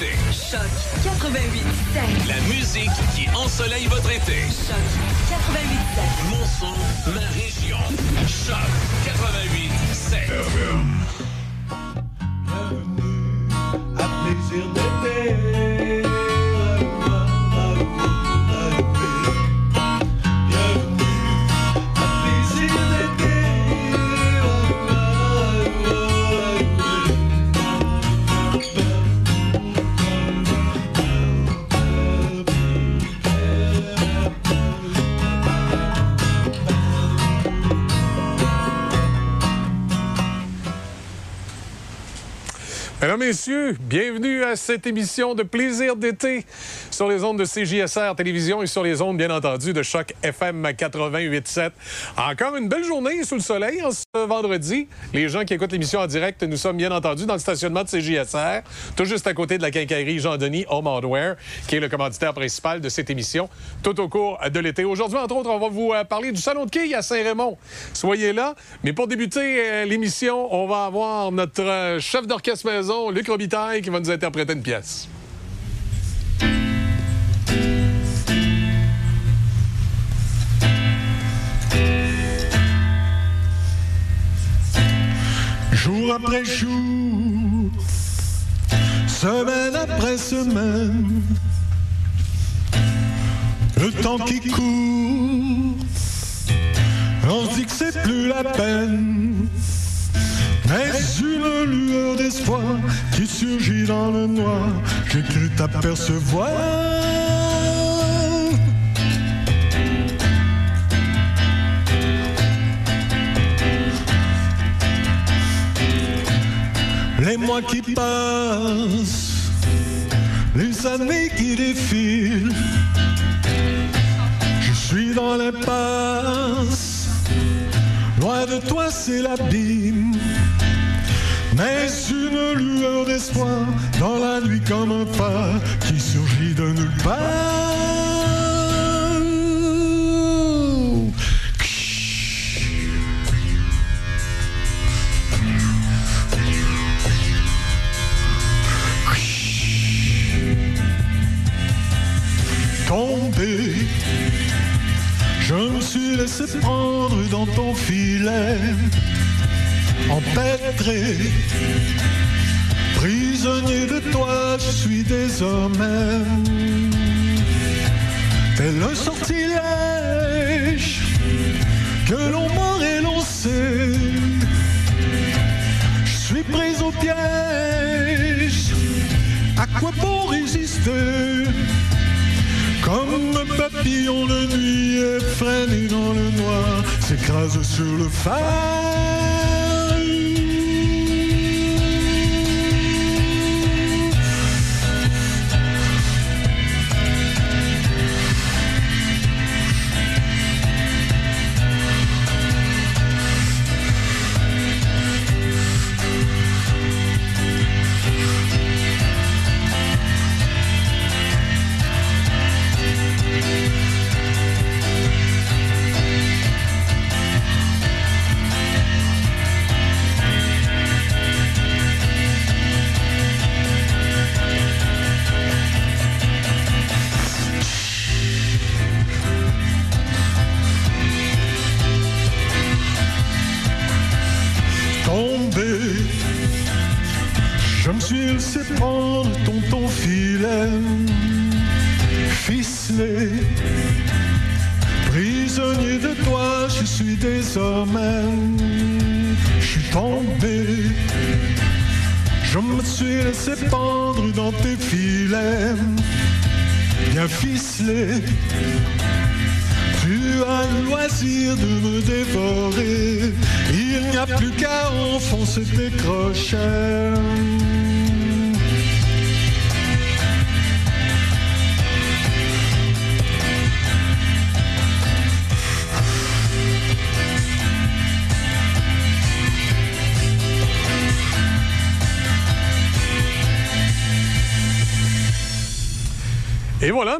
Choc 88 La musique qui ensoleille votre été. Choc 88 Mon son, ma région. Choc 88 à plaisir Mesdames, Messieurs, bienvenue à cette émission de plaisir d'été sur les ondes de CJSR Télévision et sur les ondes, bien entendu, de Choc FM 88.7. Encore une belle journée sous le soleil en ce vendredi. Les gens qui écoutent l'émission en direct, nous sommes bien entendu dans le stationnement de CJSR, tout juste à côté de la quincaillerie Jean-Denis Home Hardware, qui est le commanditaire principal de cette émission tout au cours de l'été. Aujourd'hui, entre autres, on va vous euh, parler du Salon de quilles à Saint-Raymond. Soyez là. Mais pour débuter euh, l'émission, on va avoir notre euh, chef d'orchestre maison, Luc Robitaille, qui va nous interpréter une pièce. Jour après jour, semaine après semaine, le temps qui court, on se dit que c'est plus la peine. Mais une lueur d'espoir qui surgit dans le noir, j'ai cru t'apercevoir. Les mois qui passent, les années qui défilent, je suis dans l'impasse, loin de toi c'est l'abîme. Mais une lueur d'espoir dans la nuit comme un phare qui surgit de nulle part. Tombé, je me suis laissé prendre dans ton filet empêtré. Prisonnier de toi, je suis désormais tel un sortilège que l'on m'aurait lancé. Je suis pris au piège. À quoi bon résister? Comme un papillon de nuit effréné dans le noir s'écrase sur le phare.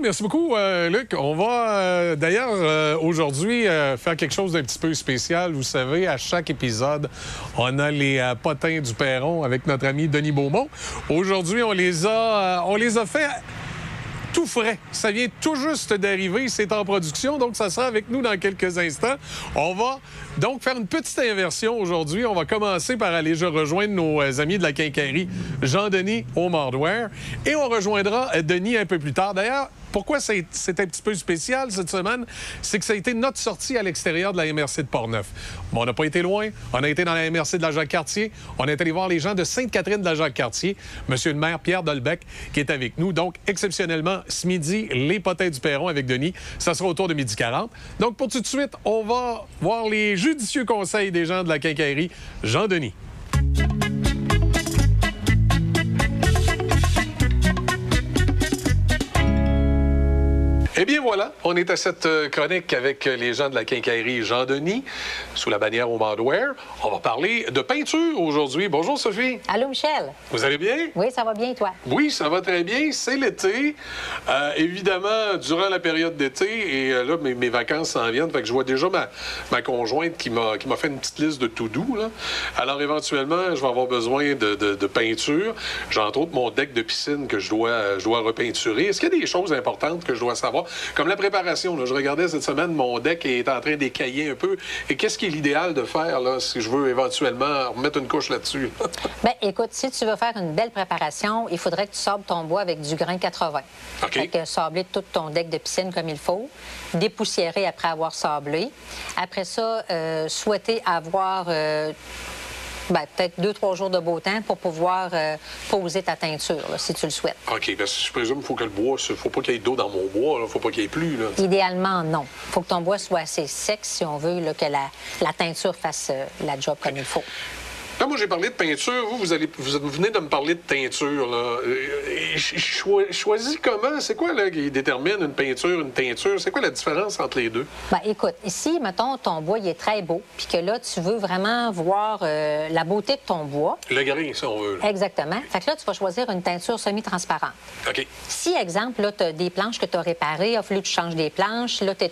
Merci beaucoup, euh, Luc. On va euh, d'ailleurs euh, aujourd'hui faire quelque chose d'un petit peu spécial. Vous savez, à chaque épisode, on a les potins du Perron avec notre ami Denis Beaumont. Aujourd'hui, on les a, on les a fait tout frais. Ça vient tout juste d'arriver, c'est en production, donc ça sera avec nous dans quelques instants. On va donc faire une petite inversion aujourd'hui. On va commencer par aller je rejoindre nos amis de la quincaillerie Jean-Denis au Hardware et on rejoindra Denis un peu plus tard. D'ailleurs, pourquoi c'est un petit peu spécial cette semaine? C'est que ça a été notre sortie à l'extérieur de la MRC de Portneuf. Bon, on n'a pas été loin. On a été dans la MRC de la Jacques-Cartier. On est allé voir les gens de Sainte-Catherine de la Jacques-Cartier. Monsieur le maire Pierre Dolbec qui est avec nous. Donc, exceptionnellement, ce midi, les potins du Perron avec Denis. Ça sera autour de midi 40. Donc, pour tout de suite, on va voir les judicieux conseils des gens de la quincaillerie. Jean-Denis. Eh bien voilà, on est à cette euh, chronique avec euh, les gens de la quincaillerie Jean-Denis, sous la bannière au Hardware. On va parler de peinture aujourd'hui. Bonjour Sophie, Allô, Michel? vous allez bien? Oui, ça va bien, toi? Oui, ça va très bien. C'est l'été. Euh, évidemment, durant la période d'été, et euh, là, mes, mes vacances s'en viennent. Fait que je vois déjà ma, ma conjointe qui m'a qui m'a fait une petite liste de tout doux. Là. Alors, éventuellement, je vais avoir besoin de, de- de peinture. J'ai entre autres mon deck de piscine que je dois, je dois repeinturer. Est-ce qu'il y a des choses importantes que je dois savoir? Comme la préparation. là. Je regardais cette semaine, mon deck est en train d'écailler un peu. Et qu'est-ce qui est l'idéal de faire là, si je veux éventuellement remettre une couche là-dessus? Ben, écoute, si tu veux faire une belle préparation, il faudrait que tu sables ton bois avec du grain 80. OK. Fait que sabler tout ton deck de piscine comme il faut, dépoussiérer après avoir sablé. Après ça, euh, souhaiter avoir euh, ben, peut-être deux, trois jours de beau temps pour pouvoir euh, poser ta teinture, là, si tu le souhaites. OK, parce que je présume qu'il faut que le bois, il faut pas qu'il y ait d'eau dans mon bois, il faut pas qu'il y ait plus. Là. Idéalement, non. Il faut que ton bois soit assez sec si on veut là, que la, la teinture fasse euh, la job comme il faut. Là, moi, j'ai parlé de peinture. Vous, vous, allez, vous venez de me parler de teinture. Là. Euh, choisis comment? C'est quoi là, qui détermine une peinture, une teinture? C'est quoi la différence entre les deux? Ben, écoute, ici, mettons, ton bois, il est très beau, puis que là, tu veux vraiment voir euh, la beauté de ton bois. Le grain, si on veut. là. Exactement. Fait que là, tu vas choisir une teinture semi-transparente. OK. Si, exemple, là, tu as des planches que tu as réparées, il a fallu que tu changes des planches, là, tu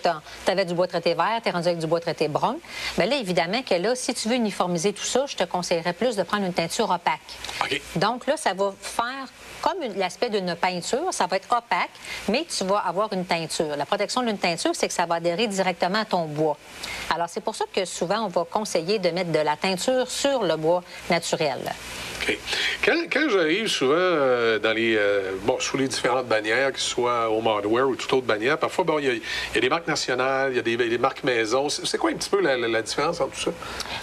avais du bois traité vert, tu es rendu avec du bois traité brun, bien là, évidemment que là, si tu veux uniformiser tout ça, je te conseillerais plus de prendre une teinture opaque. Donc là, ça va faire comme l'aspect d'une peinture, ça va être opaque, mais tu vas avoir une teinture. La protection d'une teinture, c'est que ça va adhérer directement à ton bois. Alors, c'est pour ça que souvent, on va conseiller de mettre de la teinture sur le bois naturel. OK. Quand, quand j'arrive souvent euh, dans les, euh, bon, sous les différentes bannières, que ce soit Home Hardware ou toute autre bannière, parfois, bon, il y, a- il y a des marques nationales, il y a des, des marques maison. C'est c'est quoi un petit peu la, la- la différence entre tout ça?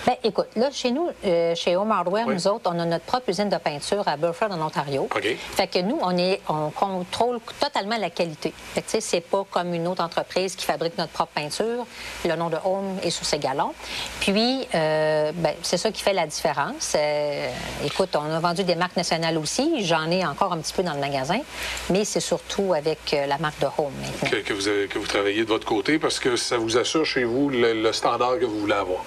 Bien, écoute, là, chez nous, euh, chez Home Hardware, Oui. nous autres, on a notre propre usine de peinture à Burford, en Ontario. OK. Fait que nous, on, est, on contrôle totalement la qualité. Fait que, c'est pas comme une autre entreprise qui fabrique notre propre peinture. Le nom de Home est sur ses galons. Puis, euh, ben, c'est ça qui fait la différence. Euh, écoute, on a vendu des marques nationales aussi. J'en ai encore un petit peu dans le magasin. Mais c'est surtout avec euh, la marque de Home maintenant. Que, que vous avez- que vous travaillez de votre côté parce que ça vous assure chez vous le, le standard que vous voulez avoir.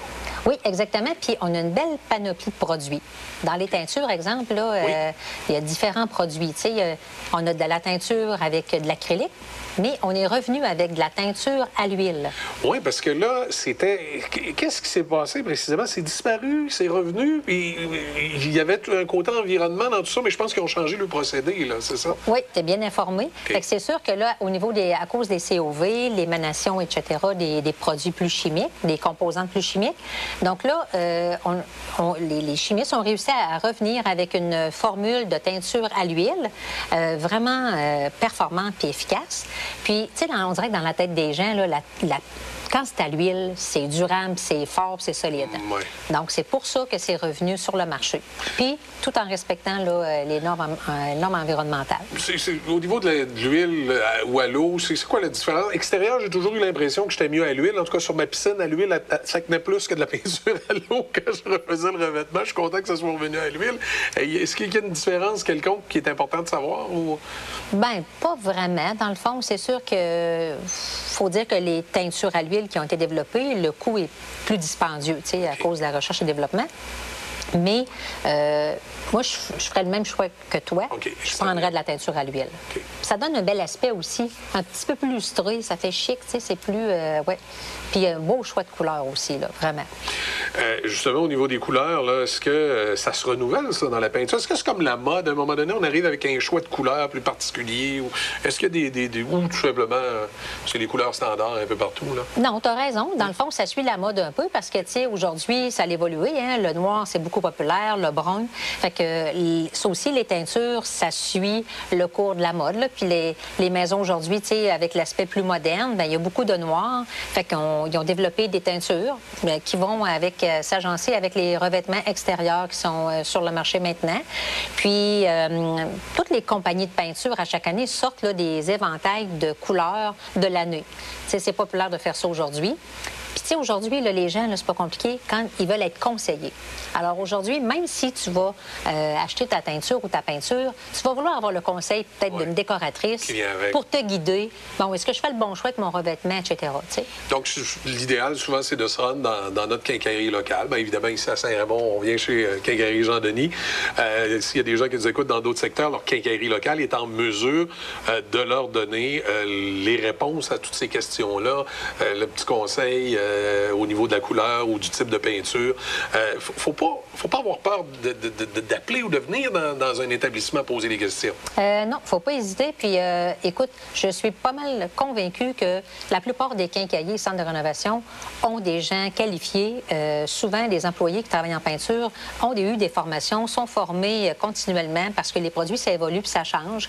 Oui, exactement. Puis on a une belle panoplie de produits. Dans les teintures, exemple, là, euh, il y a différents produits. Tu sais, euh, on a de la teinture avec de l'acrylique, mais on est revenu avec de la teinture à l'huile. Oui, parce que là, c'était. Qu'est-ce qui s'est passé précisément? C'est disparu, c'est revenu, puis il y avait un côté environnement dans tout ça, mais je pense qu'ils ont changé le procédé, là, c'est ça? Oui, tu es bien informé. Fait que c'est sûr que là, au niveau des, à cause des COV, l'émanation, etc., des, des produits plus chimiques, des composantes plus chimiques. Donc là, euh, les, chimistes ont réussi à, revenir avec une formule de teinture à l'huile euh, vraiment euh, performante puis efficace. Puis, tu sais, on dirait dans la tête des gens, là, la- la- quand c'est à l'huile, c'est durable, c'est fort, c'est solide. Ouais. Donc, c'est pour ça que c'est revenu sur le marché. Puis, tout en respectant là, euh, les normes, euh, normes environnementales. Au niveau de l'huile euh, ou à l'eau, c'est quoi la différence? Extérieur, j'ai toujours eu l'impression que j'étais mieux à l'huile. En tout cas, sur ma piscine, à l'huile, ça tenait plus que de la peinture à l'eau quand je refaisais le revêtement. Je suis content que ça soit revenu à l'huile. Est-ce qu'il y a une différence quelconque qui est importante de savoir? Ou... Ben, pas vraiment. Dans le fond, c'est sûr que faut dire que les teintures à l'huile qui ont été développées, le coût est plus dispendieux, tu sais, à cause de la recherche et développement. Mais euh, moi, je, je ferais le même choix que toi. Je prendrais de la teinture à l'huile. Ça donne un bel aspect aussi, un petit peu plus lustré, ça fait chic, tu sais, c'est plus... euh, ouais. Puis un beau choix de couleur aussi, là, vraiment. Euh, justement, au niveau des couleurs, là, est-ce que euh, ça se renouvelle, ça, dans la peinture? Est-ce que c'est comme la mode? À un moment donné, on arrive avec un choix de couleurs plus particulier? Ou est-ce qu'il y a des, des, des- Ou tout simplement, c'est les couleurs standards un peu partout, là? Non, tu as raison. Dans le fond, ça suit la mode un peu parce que, tu sais, aujourd'hui, ça a évolué. Hein? Le noir, c'est beaucoup populaire, le brun. Fait que ça aussi, les teintures, ça suit le cours de la mode. Puis les, maisons aujourd'hui, tu avec l'aspect plus moderne, ben, il y a beaucoup de noir. Fait qu'ils ont développé des teintures ben, qui vont avec euh, s'agencer avec les revêtements extérieurs qui sont euh, sur le marché maintenant. Puis, euh, toutes les compagnies de peinture, à chaque année, sortent des éventails de couleurs de l'année. C'est populaire de faire ça aujourd'hui. Sais, aujourd'hui, les gens, c'est pas compliqué quand ils veulent être conseillés. Alors, aujourd'hui, même si tu vas euh, acheter ta teinture ou ta peinture, tu vas vouloir avoir le conseil peut-être Ouais. d'une décoratrice pour te guider. Bon, est-ce que je fais le bon choix avec mon revêtement, etc. Donc, l'idéal, souvent, c'est de se rendre dans, dans notre quincaillerie locale. Bien évidemment, ici à Saint-Raymond, on vient chez euh, Quincaillerie Jean-Denis. Euh, S'il y a des gens qui nous écoutent dans d'autres secteurs, leur quincaillerie locale est en mesure de leur donner les réponses à toutes ces questions-là, le petit conseil euh, au niveau de la couleur ou du type de peinture. Euh, faut, pas, faut pas avoir peur d'appeler ou de venir dans, un établissement poser des questions. Euh, non, faut pas hésiter. Puis, euh, écoute, je suis pas mal convaincue que la plupart des quincailliers, centres de rénovation, ont des gens qualifiés. Euh, souvent, les employés qui travaillent en peinture ont des- eu des formations, sont formés euh, continuellement parce que les produits, ça évolue puis ça change.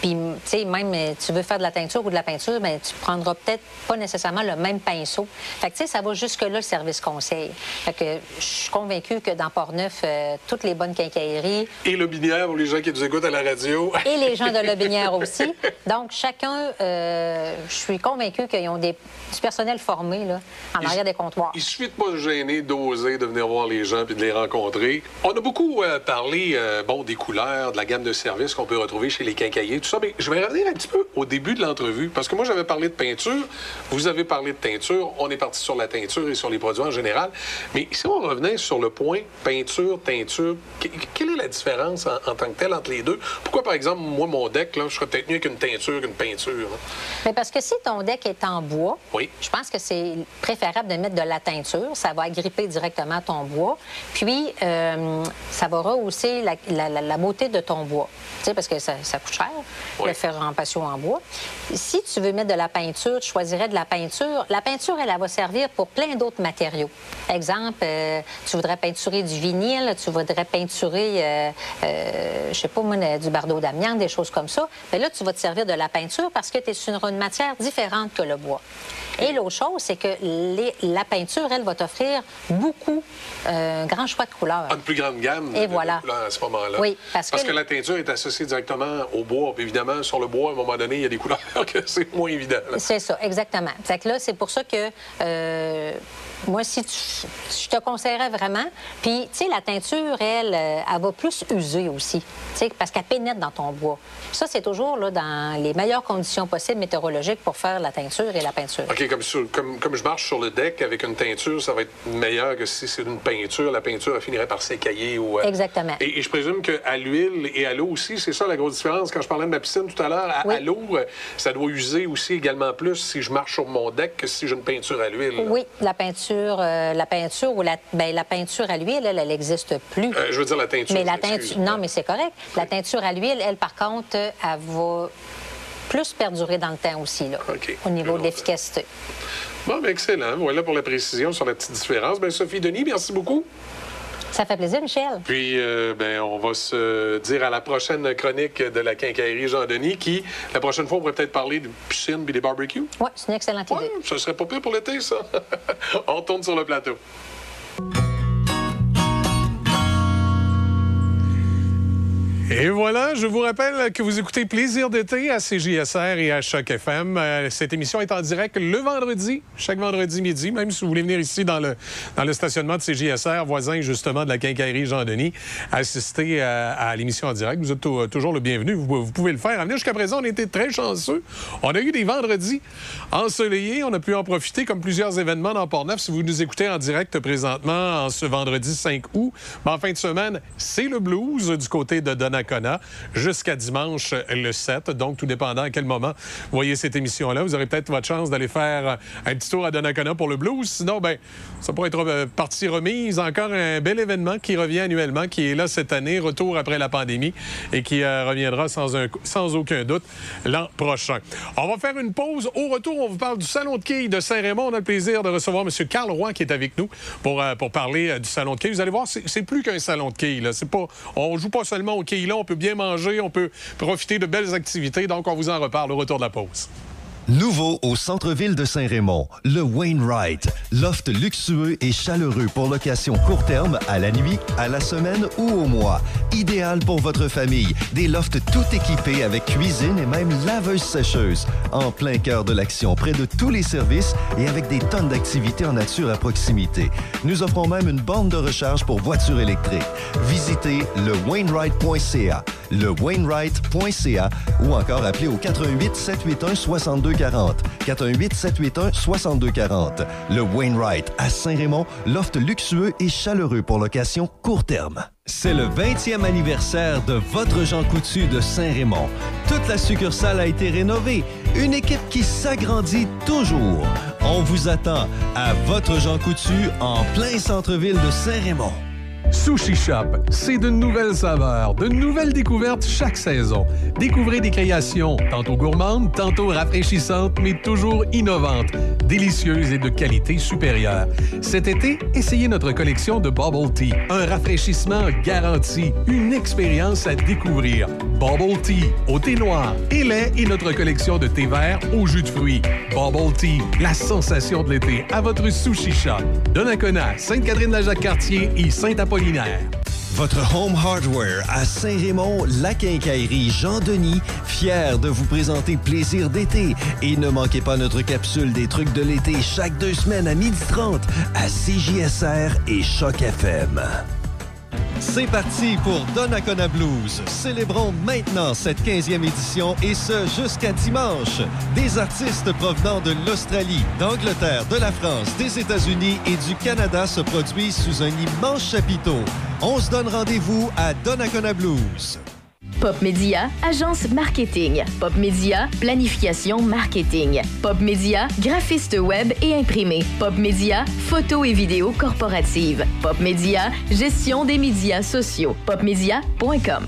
Puis, tu sais, même euh, tu veux faire de la teinture ou de la peinture, ben tu prendras peut-être pas nécessairement le même pinceau. Fait que, tu sais, ça va jusque-là, le service conseil. Fait que je suis convaincue que dans Port-Neuf, euh, toutes les bonnes quincailleries, Et le binaire pour les gens qui nous écoutent à la radio. et les gens de Lobinière aussi. Donc, chacun, euh, je suis convaincue qu'ils ont des, du personnel formé là, en arrière des comptoirs. Il suffit de pas se gêner, d'oser, de venir voir les gens puis de les rencontrer. On a beaucoup euh, parlé bon, des couleurs, de la gamme de services qu'on peut retrouver chez les quincailliers, tout ça. Mais je vais revenir un petit peu au début de l'entrevue parce que moi, j'avais parlé de peinture. Vous avez parlé de teinture. On est parti sur la teinture et sur les produits en général. Mais si on revenait sur le point peinture, teinture, que- quelle est la différence en, en tant que telle entre les deux? Pourquoi, par exemple, moi, mon deck, là, je serais peut-être mieux qu'une teinture qu'une peinture? hein? Mais parce que si ton deck est en bois, Oui. je pense que c'est préférable de mettre de la teinture. Ça va agripper directement ton bois. Puis, euh, ça va rehausser la, la- la- la beauté de ton bois. Parce que ça, ça coûte cher, Oui. le faire en patio en bois. Si tu veux mettre de la peinture, tu choisirais de la peinture. La peinture, elle, elle va servir pour plein d'autres matériaux. Exemple, euh, tu voudrais peinturer du vinyle, tu voudrais peinturer, euh, euh, je sais pas moi, du bardeau d'amiante, des choses comme ça. Mais là, tu vas te servir de la peinture parce que tu es sur une matière différente que le bois. Et l'autre chose, c'est que les- la peinture, elle, va t'offrir beaucoup, euh, un grand choix de couleurs. Ah, Une plus grande gamme Et de- voilà. de couleurs à ce moment-là. Oui, parce que- la teinture est associée directement au bois. Puis évidemment, sur le bois, à un moment donné, il y a des couleurs que c'est moins évident. C'est ça, exactement. Fait que là, c'est pour ça que euh, moi, si tu, je te conseillerais vraiment. Puis, tu sais, la teinture, elle, euh, elle va plus user aussi, parce qu'elle pénètre dans ton bois. Ça, c'est toujours là, dans les meilleures conditions possibles météorologiques pour faire la teinture et la peinture. OK, comme, sur- comme, comme je marche sur le deck avec une teinture, ça va être meilleur que si c'est une peinture. La peinture finirait par s'écailler. Ou, euh, Exactement. Et, et je présume qu'à l'huile et à l'eau aussi, c'est ça la grosse différence. Quand je parlais de ma piscine tout à l'heure, à, Oui. à l'eau, euh, ça doit user aussi également plus si je marche sur mon deck que si j'ai une peinture à l'huile. là. Oui, la peinture, euh, la peinture ou la, ben, la peinture à l'huile, elle, elle n'existe plus. Euh, je veux dire la teinture. Mais la teinture, non, mais c'est correct. La teinture à l'huile, elle, par contre, elle va plus perdurer dans le temps aussi, là, au niveau de l'efficacité. Bon, ben, excellent. Voilà pour la précision sur la petite différence. Ben, Sophie Denis, merci beaucoup. Ça fait plaisir, Michel. Puis, euh, ben, on va se dire à la prochaine chronique de la quincaillerie Jean-Denis, qui, la prochaine fois, on pourrait peut-être parler de piscine et des barbecues. Oui, c'est une excellente idée. ça serait pas pire pour l'été, ça. on tourne sur le plateau. Et voilà, je vous rappelle que vous écoutez Plaisir d'été à CJSR et à Choc FM. Euh, Cette émission est en direct le vendredi, chaque vendredi midi, même si vous voulez venir ici dans le, dans le stationnement de CJSR, voisin justement de la quincaillerie Jean-Denis, assister à, à l'émission en direct. Vous êtes tou- toujours le bienvenu, vous, pouvez le faire. Jusqu'à présent, on été très chanceux. On a eu des vendredis ensoleillés, on a pu en profiter comme plusieurs événements dans Port-Neuf. Si vous nous écoutez en direct présentement, en ce vendredi 5 août, ben, en fin de semaine, c'est le blues du côté de Donnacona jusqu'à dimanche le 7. Donc, tout dépendant à quel moment vous voyez cette émission-là, vous aurez peut-être votre chance d'aller faire un petit tour à Donnacona pour le blues. Sinon, ben, ça pourrait être euh, partie remise. Encore un bel événement qui revient annuellement, qui est là cette année, retour après la pandémie, et qui euh, reviendra sans, un- sans aucun doute l'an prochain. On va faire une pause. Au retour, on vous parle du Salon de quilles de Saint-Raymond. On a le plaisir de recevoir M. Carl Roy qui est avec nous pour, euh, pour parler du Salon de quilles. Vous allez voir, c'est plus qu'un salon de quilles. Pas, on joue pas seulement aux quilles là, on peut bien manger, on peut profiter de belles activités. Donc, on vous en reparle au retour de la pause. Nouveau au centre-ville de Saint-Raymond, le Wainwright. Loft luxueux et chaleureux pour location court terme, à la nuit, à la semaine ou au mois. Idéal pour votre famille. Des lofts tout équipés avec cuisine et même laveuse sécheuse. En plein cœur de l'action, près de tous les services et avec des tonnes d'activités en nature à proximité. Nous offrons même une borne de recharge pour voitures électriques. Visitez le Wainwright.ca, le Wainwright.ca ou encore appelez au 88 781 6240. 418 781 6240. Le Wainwright à Saint-Raymond, loft luxueux et chaleureux pour location court terme. C'est le 20e anniversaire de votre Jean Coutu de Saint-Raymond. Toute la succursale a été rénovée. Une équipe qui s'agrandit toujours. On vous attend à votre Jean Coutu en plein centre-ville de Saint-Raymond. Sushi Shop, c'est de nouvelles saveurs, de nouvelles découvertes chaque saison. Découvrez des créations, tantôt gourmandes, tantôt rafraîchissantes, mais toujours innovantes, délicieuses et de qualité supérieure. Cet été, essayez notre collection de Bubble Tea, un rafraîchissement garanti, une expérience à découvrir. Bubble Tea, au thé noir et lait et notre collection de thé vert au jus de fruits. Bubble Tea, la sensation de l'été à votre Sushi Shop. Donnacona, Sainte-Catherine-la-Jacques-Cartier et Votre Home Hardware à Saint-Raymond, la quincaillerie Jean-Denis, fier de vous présenter Plaisir d'été. Et ne manquez pas notre capsule des trucs de l'été chaque deux semaines à 12h30 à CJSR et Choc FM. C'est parti pour Donnacona Blues. Célébrons maintenant cette 15e édition et ce jusqu'à dimanche. Des artistes provenant de l'Australie, d'Angleterre, de la France, des États-Unis et du Canada se produisent sous un immense chapiteau. On se donne rendez-vous à Donnacona Blues. Pop Media, agence marketing. Pop Media, planification marketing. Pop Media, graphiste web et imprimé. Pop Media, photo et vidéo corporative. Pop Media, gestion des médias sociaux. Popmedia.com.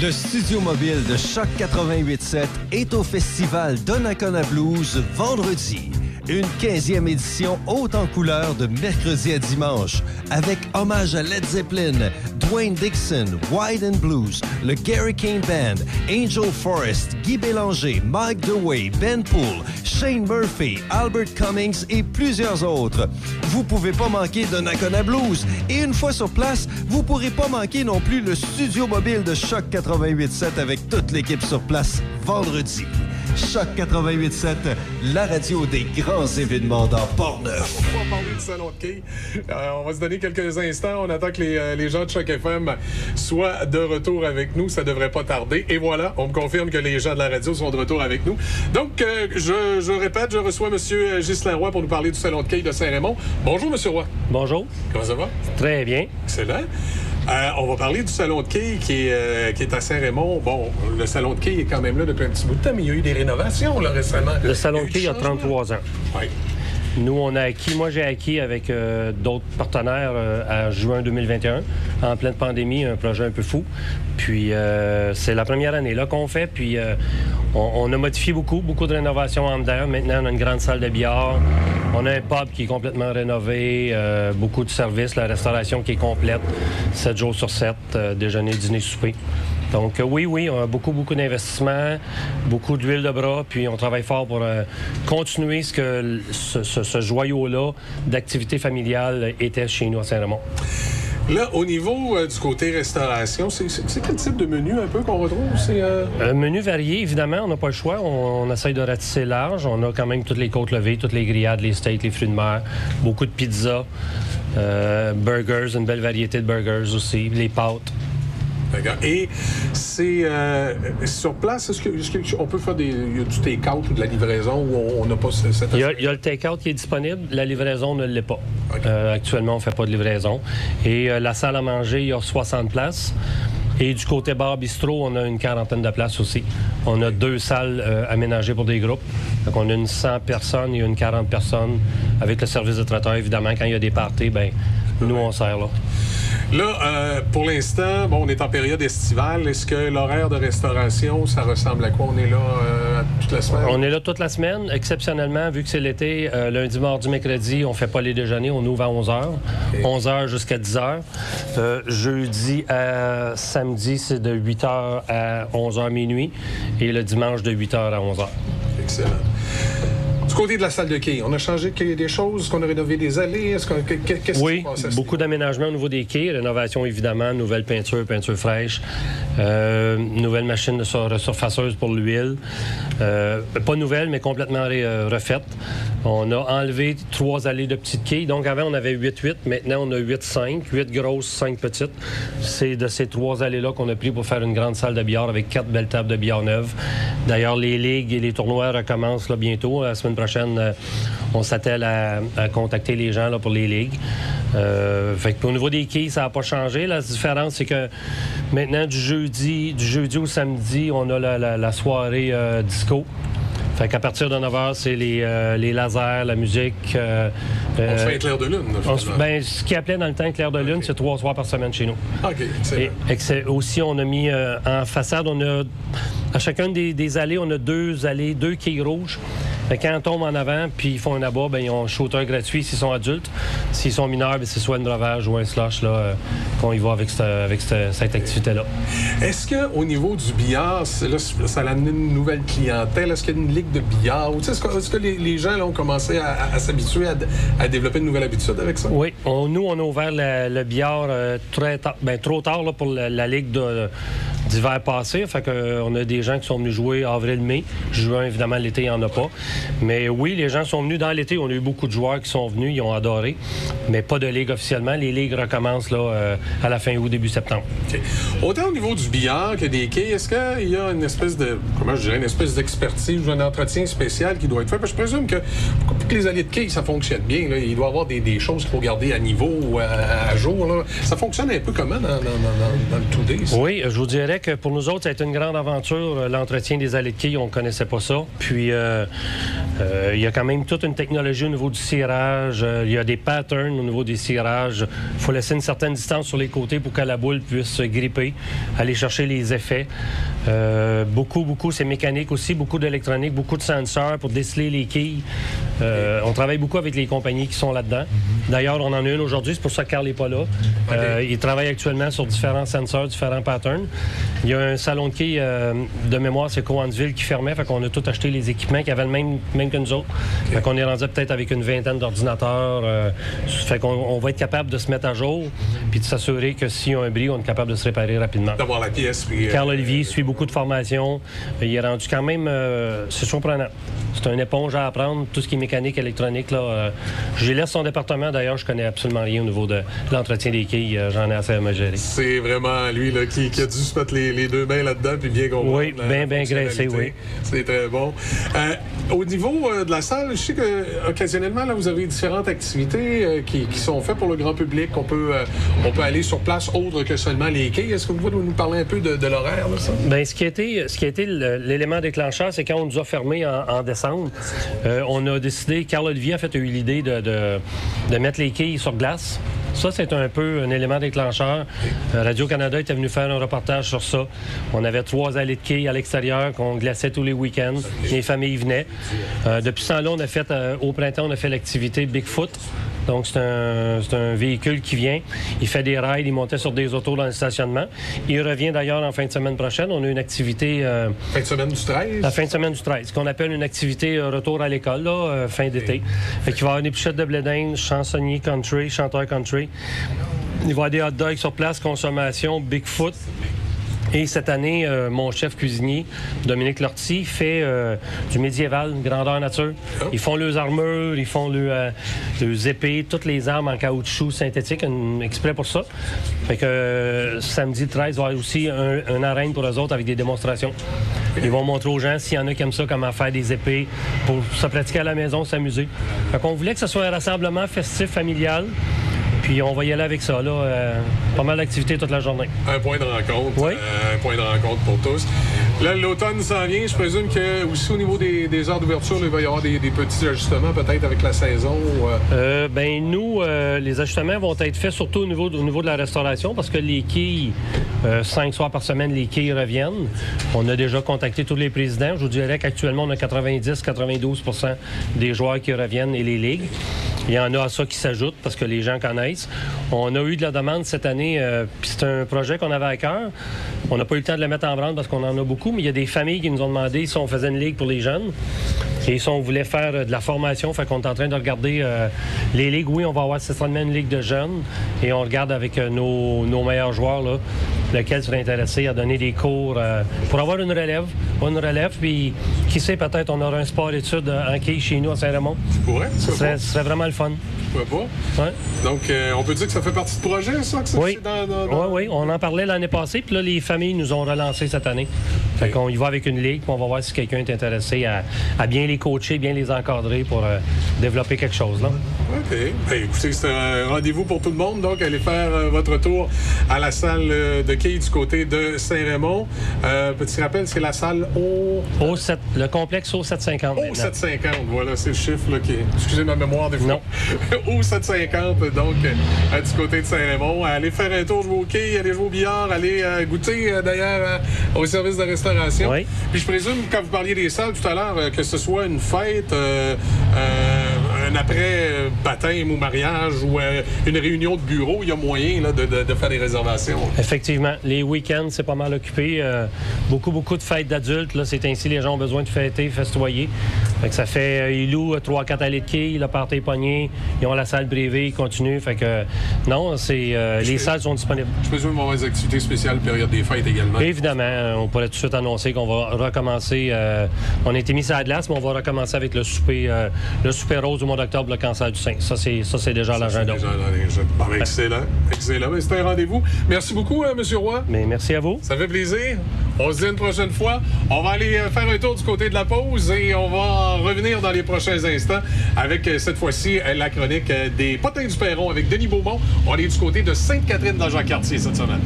Le studio mobile de Choc 88.7 est au festival Donnacona Blues vendredi. Une 15e édition haute en couleur de mercredi à dimanche, avec hommage à Led Zeppelin, Dwayne Dixon, Wide and Blues, le Gary King Band, Angel Forrest, Guy Bélanger, Mike DeWay, Ben Poole, Shane Murphy, Albert Cummings et plusieurs autres. Vous pouvez pas manquer Donnacona Blues. Et une fois sur place, vous pourrez pas manquer non plus le studio mobile de Choc 88.7 avec toute l'équipe sur place vendredi. Choc 88.7, la radio des grands événements dans Port-Neuf. On va parler du salon de quilles. Euh, on va se donner quelques instants. On attend que les, euh, les gens de Choc FM soient de retour avec nous. Ça devrait pas tarder. Et voilà, on me confirme que les gens de la radio sont de retour avec nous. Donc, euh, je, je répète, je reçois M. Ghislain Roy pour nous parler du salon de quilles de Saint-Raymond. Bonjour, M. Roy. Bonjour. Comment ça va? Très bien. Excellent. Euh, on va parler du salon de quilles qui est, euh, qui est à Saint-Raymond. Bon, le salon de quilles est quand même là depuis un petit bout de temps, mais il y a eu des rénovations là, récemment. Le salon de quilles a des changements. 33 ans. Oui. Nous, on a acquis, moi j'ai acquis avec euh, d'autres partenaires euh, en juin 2021, en pleine pandémie, un projet un peu fou. Puis euh, c'est la première année là qu'on fait, puis euh, on, on a modifié beaucoup, beaucoup de rénovations en dedans. Maintenant, on a une grande salle de billard, on a un pub qui est complètement rénové, euh, beaucoup de services, la restauration qui est complète, 7 jours sur 7, euh, déjeuner, dîner, souper. Donc euh, oui, oui, on a beaucoup, beaucoup d'investissements, beaucoup d'huile de bras, puis on travaille fort pour euh, continuer ce que ce, ce- ce joyau-là d'activité familiale était chez nous à Saint-Raymond. Là, au niveau euh, du côté restauration, c'est quel type de menu un peu qu'on retrouve? C'est euh, Un menu varié, évidemment, on n'a pas le choix. On, on essaye de ratisser large. On a quand même toutes les côtes levées, toutes les grillades, les steaks, les fruits de mer, beaucoup de pizzas, euh, burgers, une belle variété de burgers aussi, les pâtes. D'accord. Et c'est euh, sur place, est-ce qu'on peut faire des, y a du take-out ou de la livraison où on n'a pas ce- cette Il y, a, il y a le take-out qui est disponible, la livraison ne l'est pas. Euh, actuellement, on ne fait pas de livraison. Et euh, la salle à manger, il y a 60 places. Et du côté bar bistrot, on a une quarantaine de places aussi. On a deux salles euh, aménagées pour des groupes. Donc, on a une 100 personnes et une 40 personnes avec le service de traiteur. Évidemment, quand il y a des parties, ben, nous, on sert là. Là, euh, pour l'instant, bon, on est en période estivale. Est-ce que l'horaire de restauration, ça ressemble à quoi? On est là euh, toute la semaine? On est là toute la semaine. Exceptionnellement, vu que c'est l'été, euh, lundi, mardi, mercredi, on fait pas les déjeuners. On ouvre à 11 h. 11 h jusqu'à 10 h. Jeudi à samedi, c'est de 8 h à 11 h minuit. Et le dimanche, de 8 h à 11 h. Excellent. Du côté de la salle de quai, on a changé des choses? Est-ce qu'on a rénové des allées? Est-ce qu'on- qui Oui, se beaucoup d'aménagements au niveau des quais, rénovation évidemment, nouvelle peinture, peinture fraîche, euh, nouvelle machine de sur- surfaceuse pour l'huile. Euh, pas nouvelle, mais complètement euh, refaite. On a enlevé trois allées de petites quilles. Donc avant, on avait 8-8, maintenant on a 8-5, 8 grosses, 5 petites. C'est de ces trois allées-là qu'on a pris pour faire une grande salle de billard avec quatre belles tables de billard neuves. D'ailleurs, les ligues et les tournois recommencent là, bientôt. La semaine prochaine, euh, on s'attelle à, à contacter les gens là, pour les ligues. Euh, fait que au niveau des quilles, ça n'a pas changé. La différence, c'est que maintenant, du jeudi, du jeudi au samedi, on a la, la- la soirée euh, disco. Fait qu'à partir de 9 h, c'est les, euh, les lasers, la musique. euh, On se fait un clair de lune, on se- ben, ce qui appelait dans le temps clair de lune, c'est trois soirs par semaine chez nous. OK, excellent. Et, et que c'est aussi, on a mis en façade, on a à chacune des, des allées, on a deux allées, deux quilles rouges. Fait quand on tombe en avant, puis ils font un abat, ben, ils ont un shooter gratuit s'ils sont adultes. S'ils sont mineurs, ben, c'est soit une breuvage ou un slush là, euh, qu'on y va avec, cette, avec cette, cette activité-là. Est-ce qu'au niveau du billard, là, ça a amené une nouvelle clientèle? Est-ce qu'il y a une ligue de billard? Est-ce que, les, les gens là, ont commencé à, à- à s'habituer à, à développer une nouvelle habitude avec ça? Oui, on- nous, on a ouvert le, le billard euh, très tard, ben, trop tard là, pour la, la ligue de- d'hiver passé. Fait que, euh, on a des gens qui sont venus jouer avril-mai. Juin, évidemment, l'été, il n'y en a pas. Mais oui, les gens sont venus dans l'été. On a eu beaucoup de joueurs qui sont venus, ils ont adoré. Mais pas de ligue officiellement. Les ligues recommencent là, euh, à la fin août, début septembre. Autant au niveau du billard que des quais, est-ce qu'il y a une espèce de, comment je dirais, une espèce d'expertise ou un entretien spécial qui doit être fait? Parce que je présume que pour que les allées de quai, ça fonctionne bien. là, il doit y avoir des, des choses qu'il faut garder à niveau ou à, à jour. là. Ça fonctionne un peu comment dans, dans, dans- dans- dans le 2D? ça? Oui, je vous dirais que pour nous autres, ça a été une grande aventure, euh, l'entretien des allées de quilles. On ne connaissait pas ça. Puis, euh, euh, il y a quand même toute une technologie au niveau du cirage. Il y a des patterns au niveau des cirages. Il faut laisser une certaine distance sur les côtés pour que la boule puisse se gripper, aller chercher les effets. Euh, beaucoup, beaucoup, c'est mécanique aussi, beaucoup d'électronique, beaucoup de sensors pour déceler les quilles. Euh, on travaille beaucoup avec les compagnies qui sont là-dedans. D'ailleurs, on en a une aujourd'hui, c'est pour ça que Carl n'est pas là. Euh, il travaille actuellement sur différents sensors, différents patterns. Il y a un salon de quilles euh, de mémoire, c'est Coansville, qui fermait, fait qu'on a tout acheté les équipements qui avaient le même, même que nous autres. Fait qu'on est rendu peut-être avec une vingtaine d'ordinateurs. euh, fait qu'on on va être capable de se mettre à jour, puis de s'assurer que s'il y a un bris, on est capable de se réparer rapidement. D'avoir la pièce. Puis, euh, Carl Olivier suit beaucoup de formations. Il est rendu quand même. c'est surprenant. C'est un éponge à apprendre, tout ce qui est mécanique, électronique. Là, je laisse son département. D'ailleurs, je connais absolument rien au niveau de l'entretien des quilles. J'en ai assez à me gérer. C'est vraiment lui là, qui, qui a dû se mettre les, les deux mains là-dedans puis bien comprendre. Oui, bien, bien graissé, oui. C'est très bon. Euh, au niveau euh, de la salle, je sais que occasionnellement, là, vous avez différentes activités euh, qui, qui sont faites pour le grand public. On peut, euh, on peut aller sur place autre que seulement les quais. Est-ce que vous pouvez nous parler un peu de, de l'horaire, là, ça? Bien, ce qui a été, ce qui a été le- l'élément déclencheur, c'est quand on nous a fermés en, en décembre, euh, on a décidé, Carl Olivier a fait a eu l'idée de, de- de mettre les quilles sur glace. Ça, c'est un peu un élément déclencheur. Euh, Radio-Canada était venu faire un reportage sur ça. On avait trois allées de quilles à l'extérieur qu'on glaçait tous les week-ends. Les familles venaient. Euh, depuis ce temps-là, on a fait, euh, au printemps, on a fait l'activité Bigfoot. Donc, c'est un, un véhicule qui vient. Il fait des rides, il montait sur des autos dans le stationnement. Il revient d'ailleurs en fin de semaine prochaine. On a une activité euh, Fin de semaine du 13? la fin de semaine du 13, ce qu'on appelle une activité retour à l'école, là, fin d'été. Fait qu'il va y avoir des pichettes de blé d'Inde, chansonnier country, chanteur country. Il va y avoir des hot dogs sur place, consommation, Bigfoot. Et cette année, euh, mon chef cuisinier, Dominique Lortie, fait euh, du médiéval, grandeur nature. Ils font leurs armures, ils font leurs, euh, épées, toutes les armes en caoutchouc synthétique, un- exprès pour ça. Fait que samedi 13, il va y avoir aussi un, un arène pour eux autres avec des démonstrations. Ils vont montrer aux gens, s'il y en a qui aiment ça, comment faire des épées pour se pratiquer à la maison, s'amuser. Fait qu'on voulait que ce soit un rassemblement festif, familial. Puis on va y aller avec ça, là. euh, pas mal d'activités toute la journée. Un point de rencontre. Oui. euh, un point de rencontre pour tous. Là, l'automne s'en vient. Je présume que aussi au niveau des, des heures d'ouverture, il va y avoir des, des petits ajustements peut-être avec la saison. euh, Euh, ben nous, les ajustements vont être faits surtout au niveau, au niveau de la restauration parce que les quilles, cinq soirs par semaine, les quilles reviennent. On a déjà contacté tous les présidents. Je vous dirais qu'actuellement, on a 90-92% des joueurs qui reviennent et les ligues. Il y en a à ça qui s'ajoutent parce que les gens connaissent. On a eu de la demande cette année, euh, puis c'est un projet qu'on avait à cœur. On n'a pas eu le temps de le mettre en branle parce qu'on en a beaucoup, mais il y a des familles qui nous ont demandé si on faisait une ligue pour les jeunes. Et si on voulait faire euh, de la formation, fait qu'on est en train de regarder euh, les ligues. Oui, on va avoir certainement une ligue de jeunes et on regarde avec euh, nos, nos meilleurs joueurs, là, lesquels seraient intéressés à donner des cours euh, pour avoir une relève. Une relève, puis qui sait, peut-être on aura un sport-études en quille chez nous à Saint-Raymond. Ce pourquoi serait, serait vraiment le fun. Pourquoi pas? Ouais. Donc, euh, on peut dire que ça fait partie du projet, ça? Que ça Oui. dans- dans- dans- Oui, oui, on en parlait l'année passée, puis là, les familles nous ont relancé cette année. Fait qu'on y va avec une ligue, puis on va voir si quelqu'un est intéressé à, à bien les coacher, bien les encadrer pour euh, développer quelque chose. Là. OK. Ben, écoutez, c'est un rendez-vous pour tout le monde. Donc, allez faire euh, votre tour à la salle euh, de quai du côté de Saint-Raymond. Euh, petit rappel, c'est la salle au... Au 7, le complexe au 750. Au maintenant. 750, voilà, c'est le chiffre là, qui est... Excusez ma mémoire des fois. Non. au 750, donc, du côté de Saint-Raymond. Allez faire un tour, jouer au quai, allez jouer au billard, allez goûter, d'ailleurs, au service de restauration. Oui. Puis je présume, quand vous parliez des salles tout à l'heure, que ce soit une fête, euh, euh, un après-baptême ou mariage ou euh, une réunion de bureau, il y a moyen là, de, de- de faire des réservations. Effectivement, les week-ends, c'est pas mal occupé. Euh, beaucoup, beaucoup de fêtes d'adultes. Là, c'est ainsi, les gens ont besoin de fêter, festoyer. Fait que ça fait, euh, ils louent 3-4 allées de quilles, le party pogné, ils ont la salle privée, ils continuent. Fait que, euh, non, c'est, euh, les salles sont disponibles. Je présume avoir des activités spéciales période des fêtes également. Évidemment, euh, on pourrait tout de suite annoncer qu'on va recommencer. euh, on a été mis sur la glace, mais on va recommencer avec le souper, euh, le souper rose du mois le cancer du sein. Ça, c'est, ça, c'est déjà l'agenda. Bon, ben, excellent. Excellent. Ben, C'était un rendez-vous. Merci beaucoup, hein, M. Roy. Mais merci à vous. Ça fait plaisir. On se dit une prochaine fois. On va aller euh, faire un tour du côté de la pause et on va revenir dans les prochains instants avec euh, cette fois-ci euh, la chronique euh, des potins du Perron avec Denis Beaumont. On est du côté de Sainte-Catherine dans Jean-Cartier cette semaine.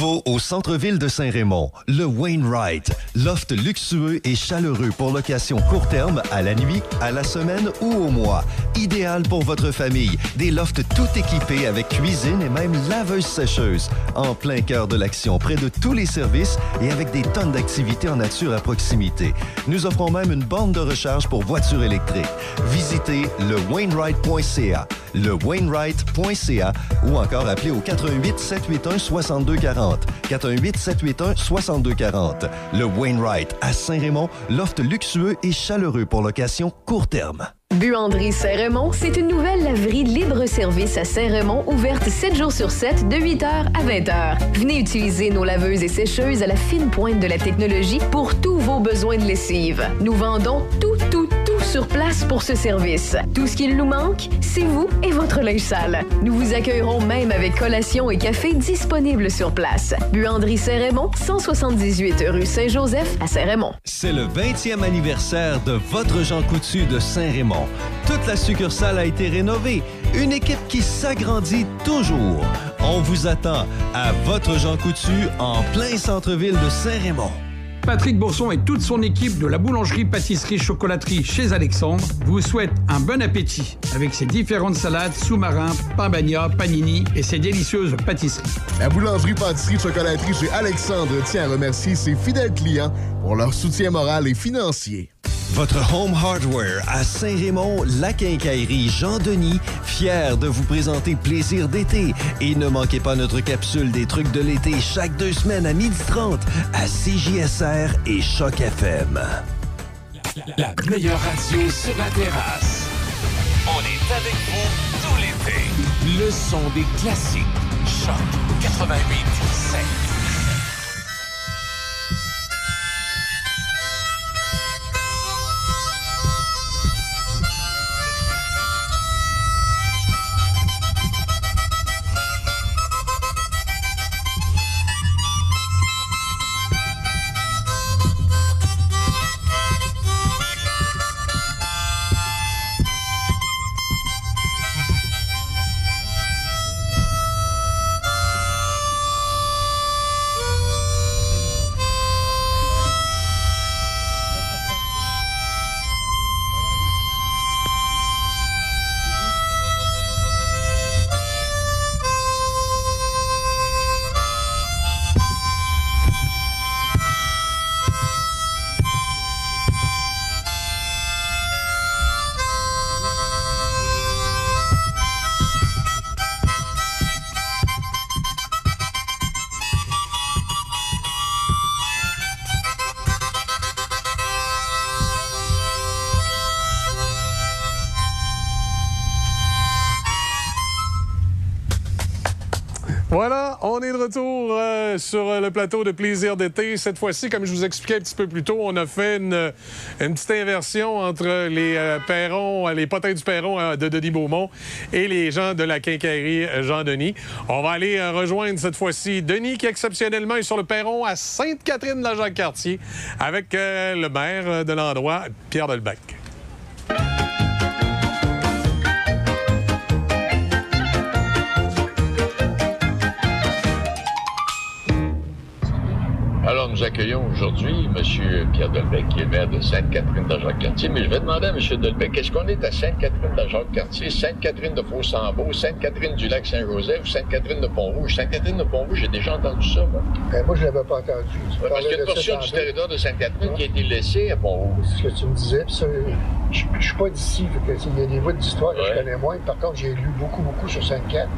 Au centre-ville de Saint-Raymond, le Wainwright. Loft luxueux et chaleureux pour location court terme, à la nuit, à la semaine ou au mois. Idéal pour votre famille. Des lofts tout équipés avec cuisine et même laveuse sécheuse. En plein cœur de l'action, près de tous les services et avec des tonnes d'activités en nature à proximité. Nous offrons même une borne de recharge pour voitures électriques. Visitez le Wainwright.ca, le Wainwright.ca ou encore appelez au 88 781 6240. 418 781 6240. Le Wainwright à Saint-Raymond, loft luxueux et chaleureux pour location court terme. Buanderie Saint-Raymond, c'est une nouvelle laverie libre-service à Saint-Raymond, ouverte 7 jours sur 7, de 8h à 20h. Venez utiliser nos laveuses et sécheuses à la fine pointe de la technologie pour tous vos besoins de lessive. Nous vendons tout, tout, tout pour ce service. Tout ce qu'il nous manque, c'est vous et votre linge sale. Nous vous accueillerons même avec collation et café disponibles sur place. Buanderie Saint-Raymond, 178 rue Saint-Joseph à Saint-Raymond. C'est le 20e anniversaire de votre Jean Coutu de Saint-Raymond. Toute la succursale a été rénovée. Une équipe qui s'agrandit toujours. On vous attend à votre Jean Coutu en plein centre-ville de Saint-Raymond. Patrick Bourson et toute son équipe de la boulangerie, pâtisserie, chocolaterie chez Alexandre vous souhaitent un bon appétit avec ses différentes salades, sous-marins, pain bagna, panini et ses délicieuses pâtisseries. La boulangerie, pâtisserie, chocolaterie chez Alexandre tient à remercier ses fidèles clients pour leur soutien moral et financier. Votre Home Hardware à Saint-Raymond, la quincaillerie Jean-Denis, fier de vous présenter Plaisir d'été. Et ne manquez pas notre capsule des trucs de l'été chaque deux semaines à 12h30 à CJSR et Choc FM. La meilleure radio sur la terrasse. On est avec vous tout l'été. Le son des classiques. Choc 88 7. Sur le plateau de Plaisir d'été. Cette fois-ci, comme je vous expliquais un petit peu plus tôt, on a fait une, une petite inversion entre les euh, Perrons, les potins du Perron euh, de Denis Beaumont et les gens de la quincaillerie euh, Jean-Denis. On va aller euh, rejoindre cette fois-ci Denis qui exceptionnellement est sur le perron à Sainte-Catherine de la Jacques-Cartier avec euh, le maire euh, de l'endroit, Pierre Delbecq. Alors, nous accueillons aujourd'hui M. Pierre Delbecq, qui est maire de Sainte-Catherine de Jacques-Cartier. Mais je vais demander à M. Delbecq, est-ce qu'on est à Sainte-Catherine de Jacques-Cartier, Sainte-Catherine de Faux-Sambeau, Sainte-Catherine du Lac-Saint-Joseph, Sainte-Catherine de Pont-Rouge? Sainte-Catherine de Pont-Rouge, j'ai déjà entendu ça, moi. Ben, moi, je l'avais pas entendu. Ouais, parce qu'il y a une portion du territoire de Sainte-Catherine qui a été laissée à Pont-Rouge. C'est ce que tu me disais. ça, je, je suis pas d'ici. Il y a des bouts d'histoire que je connais moins. Par contre, j'ai lu beaucoup, beaucoup sur Sainte-Cat.